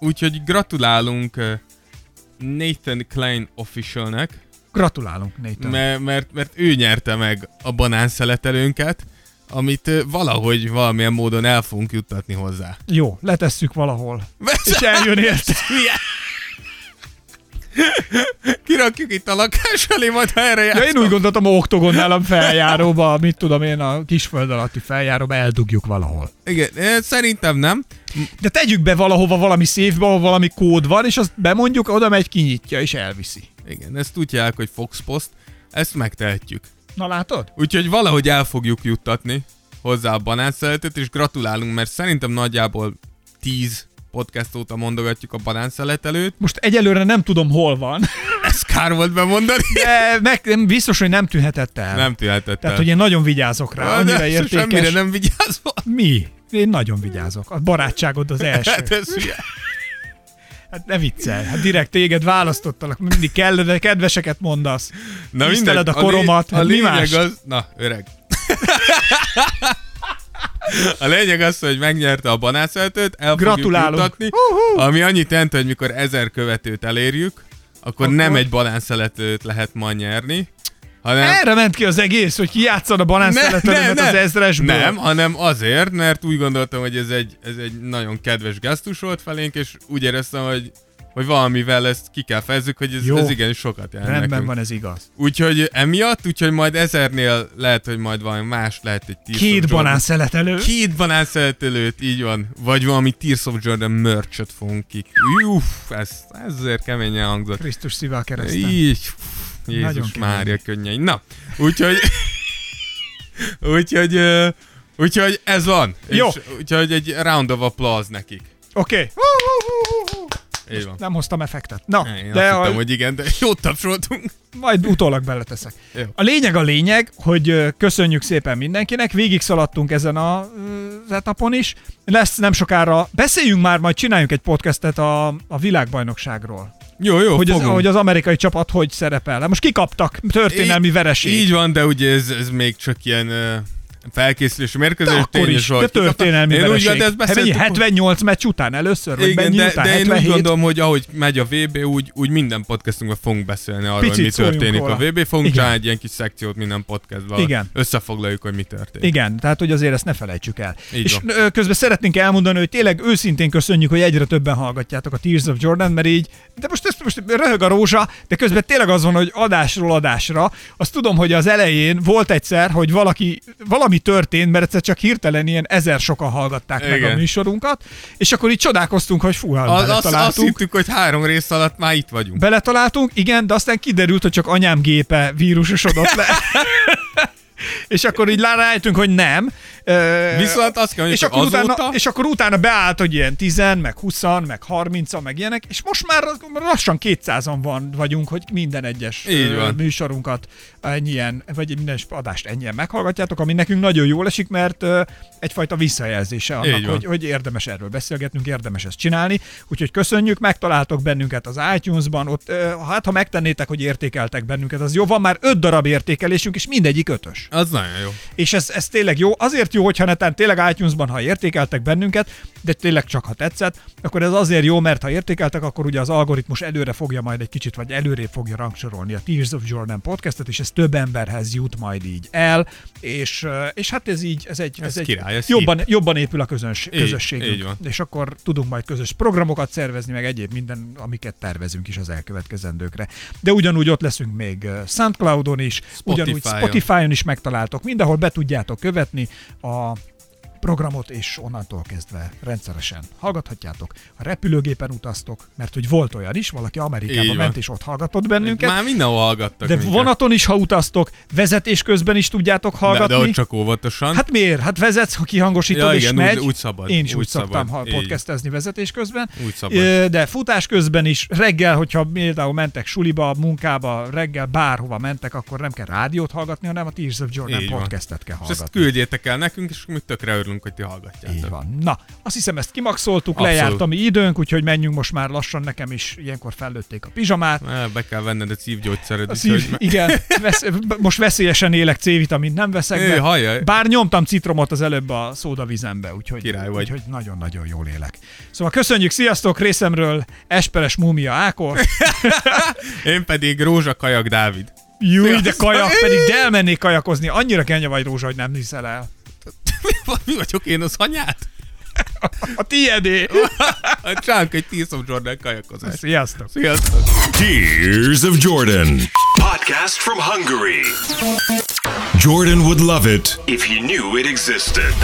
úgyhogy gratulálunk Nathan Klein officialnek, Gratulálunk, Nathan. mert, mert, mert ő nyerte meg a banánszeletelőnket, amit valahogy valamilyen módon el fogunk juttatni hozzá. Jó, letesszük valahol. És eljön érte. (laughs) Kirakjuk itt a lakás elé, majd ha erre Ja, játszom. én úgy gondoltam, a oktogonnál a feljáróba, mit tudom én, a kisföld alatti feljáróba eldugjuk valahol. Igen, szerintem nem. De tegyük be valahova valami széfbe, ahol valami kód van, és azt bemondjuk, oda megy, kinyitja, és elviszi. Igen, ezt tudják, hogy Fox Post, ezt megtehetjük. Na látod? Úgyhogy valahogy el fogjuk juttatni hozzá a banánszeletet, és gratulálunk, mert szerintem nagyjából 10 podcast óta mondogatjuk a banánszeletelőt. Most egyelőre nem tudom, hol van, (laughs) Ez kár volt bemondani. de meg, biztos, hogy nem tűnhetett el. Nem tűhetett Tehát, el. hogy én nagyon vigyázok rá, De annyira értékes. Semmire nem vigyázol. Mi? Én nagyon vigyázok. A barátságod az (laughs) első. Hát ez. Hát ne viccelj. Hát direkt téged választottalak. Mindig kell, de kedveseket mondasz. Na Tiszteled a koromat. A, lé- Hát a mi lényeg más? az... Na, öreg. (laughs) A lényeg az, hogy megnyerte a banánszeletet, el Gratulálunk. Hú-hú. ami annyit jelent, hogy mikor ezer követőt elérjük, akkor, Akkor- nem egy banánszeletet lehet ma nyerni, hanem... Erre ment ki az egész, hogy kijátszad a banánszeletedet az ezresből. Nem, hanem azért, mert úgy gondoltam, hogy ez egy, ez egy nagyon kedves gesztus volt felénk, és úgy éreztem, hogy, hogy valamivel ezt ki kell fejezzük, hogy ez, Jó. ez igenis sokat jelent Rendben nekünk. van, ez igaz. Úgyhogy emiatt, úgyhogy majd ezernél lehet, hogy majd valami más, lehet egy Tears Két Jordan- banánszeletelő. Két banánszeletelőt, így van. Vagy valami Tears of Jordan merch-et fogunk ki. Uff, ez, ez azért keményen hangzott. Krisztus szíve a kereszten. Így, Nagyon Jézus kemény. Mária könnyei. Na, úgyhogy... (laughs) úgyhogy... Úgyhogy ez van. Jó. És, úgyhogy egy round of applause nekik. Oké. Okay. Nem hoztam effektet. Na, Én de azt a, hittem, hogy igen, de jót tapsoltunk. majd utólag beleteszek. Jó. A lényeg a lényeg, hogy köszönjük szépen mindenkinek, végig szaladtunk ezen a ö, etapon is. Lesz nem sokára, beszéljünk már, majd csináljunk egy podcastet a, a világbajnokságról. Jó, jó, Hogy az, hogy az amerikai csapat hogy szerepel. Most kikaptak, történelmi vereség. Így van, de ugye ez, ez még csak ilyen felkészülési mérkőzés. de akkor is, de történelmi Én úgy de ezt Hát beszéltük, mennyi, 78 meccs után először? Vagy Igen, de, után? de én úgy 77? gondolom, hogy ahogy megy a VB, úgy, úgy minden podcastunkban fogunk beszélni arról, Picit hogy mi történik róla. a VB. Fogunk Igen. csinálni egy ilyen kis szekciót minden podcastban. Igen. Összefoglaljuk, hogy mi történik. Igen, tehát hogy azért ezt ne felejtsük el. Így és van. közben szeretnénk elmondani, hogy tényleg őszintén köszönjük, hogy egyre többen hallgatjátok a Tears of Jordan, mert így, de most ezt most röhög a rózsa, de közben tényleg az van, hogy adásról adásra. Azt tudom, hogy az elején volt egyszer, hogy valaki, valami történt, mert egyszer csak hirtelen ilyen ezer sokan hallgatták meg a Igen. műsorunkat, és akkor így csodálkoztunk, hogy fú, hát Az, azt, azt hittük, hogy három rész alatt már itt vagyunk. Beletaláltunk, igen, de aztán kiderült, hogy csak anyám gépe vírusosodott le. (laughs) és akkor így rájöttünk, hogy nem, Viszont azt kell és akkor, hogy utána, azóta... és akkor utána beállt, hogy ilyen 10, meg 20, meg 30, meg ilyenek, és most már lassan 200-an van, vagyunk, hogy minden egyes Így van. műsorunkat ennyien, vagy minden adást ennyien meghallgatjátok, ami nekünk nagyon jól esik, mert egyfajta visszajelzése annak, hogy, hogy érdemes erről beszélgetnünk, érdemes ezt csinálni. Úgyhogy köszönjük, megtaláltok bennünket az iTunes-ban, ott hát ha megtennétek, hogy értékeltek bennünket, az jó, van már öt darab értékelésünk, és mindegyik ötös. Az nagyon jó. És ez, ez tényleg jó. Azért jó, hogyha netán tényleg iTunes-ban, ha értékeltek bennünket, de tényleg csak ha tetszett, akkor ez azért jó, mert ha értékeltek, akkor ugye az algoritmus előre fogja majd egy kicsit, vagy előrébb fogja rangsorolni a Tears of Jordan podcastet, és ez több emberhez jut majd így el, és, ö, és hát ez így, ez egy, Ez ez egy király, ez jobban, jobban épül a közöns, Így- közösségünk. így van. És akkor tudunk majd közös programokat szervezni, meg egyéb minden, amiket tervezünk is az elkövetkezendőkre. De ugyanúgy ott leszünk még ö, Soundcloudon is, ugyanúgy Spotify-on. Spotify-on is megtaláltok, mindenhol be tudjátok követni a programot, és onnantól kezdve rendszeresen hallgathatjátok. Ha repülőgépen utaztok, mert hogy volt olyan is, valaki Amerikába Így van. ment, és ott hallgatott bennünket, Már mindenhol hallgattak de minket. vonaton is, ha utaztok, vezetés közben is tudjátok de, hallgatni. de ott csak óvatosan. Hát miért? Hát vezetsz, ha kihangosítod Ja, és igen, megy. úgy- úgy szabad, Én is úgy, úgy szoktam szabad, podcastezni vezetés közben. Úgy szabad. De futás közben is, reggel, hogyha például mentek suliba, munkába, reggel bárhova mentek, akkor nem kell rádiót hallgatni, hanem a Tears of Jordan Így van. podcastet kell és ezt hallgatni. küldjétek el nekünk, és mi tökre örülünk, hogy ti hallgatjátok. Így van. Na, azt hiszem ezt kimaxoltuk, Abszolút. lejárt a mi időnk, úgyhogy menjünk most már lassan, nekem is ilyenkor fellőtték a pizsamát. Ne, Be kell venned a szívgyógyszered A is, szív, hogy... igen, vesz, most veszélyesen élek, C-vitamint nem veszek, Ő, de bár nyomtam citromot az előbb a szódavizembe, úgyhogy, Király vagy. úgyhogy nagyon-nagyon jól élek. Szóval köszönjük, sziasztok, részemről Esperes Múmia Ákos, (laughs) Én pedig Rózsa Kajak Dávid. Júj, de kajak, pedig elmennék kajakozni, annyira kenya vagy Rózsa, hogy nem hiszel el. (laughs) Mi vagyok én az anyát? A tiédé! Csánk egy Tears of Jordan kajakozás. Sziasztok! Sziasztok! Tears of Jordan. Podcast from Hungary. Jordan would love it if he knew it existed.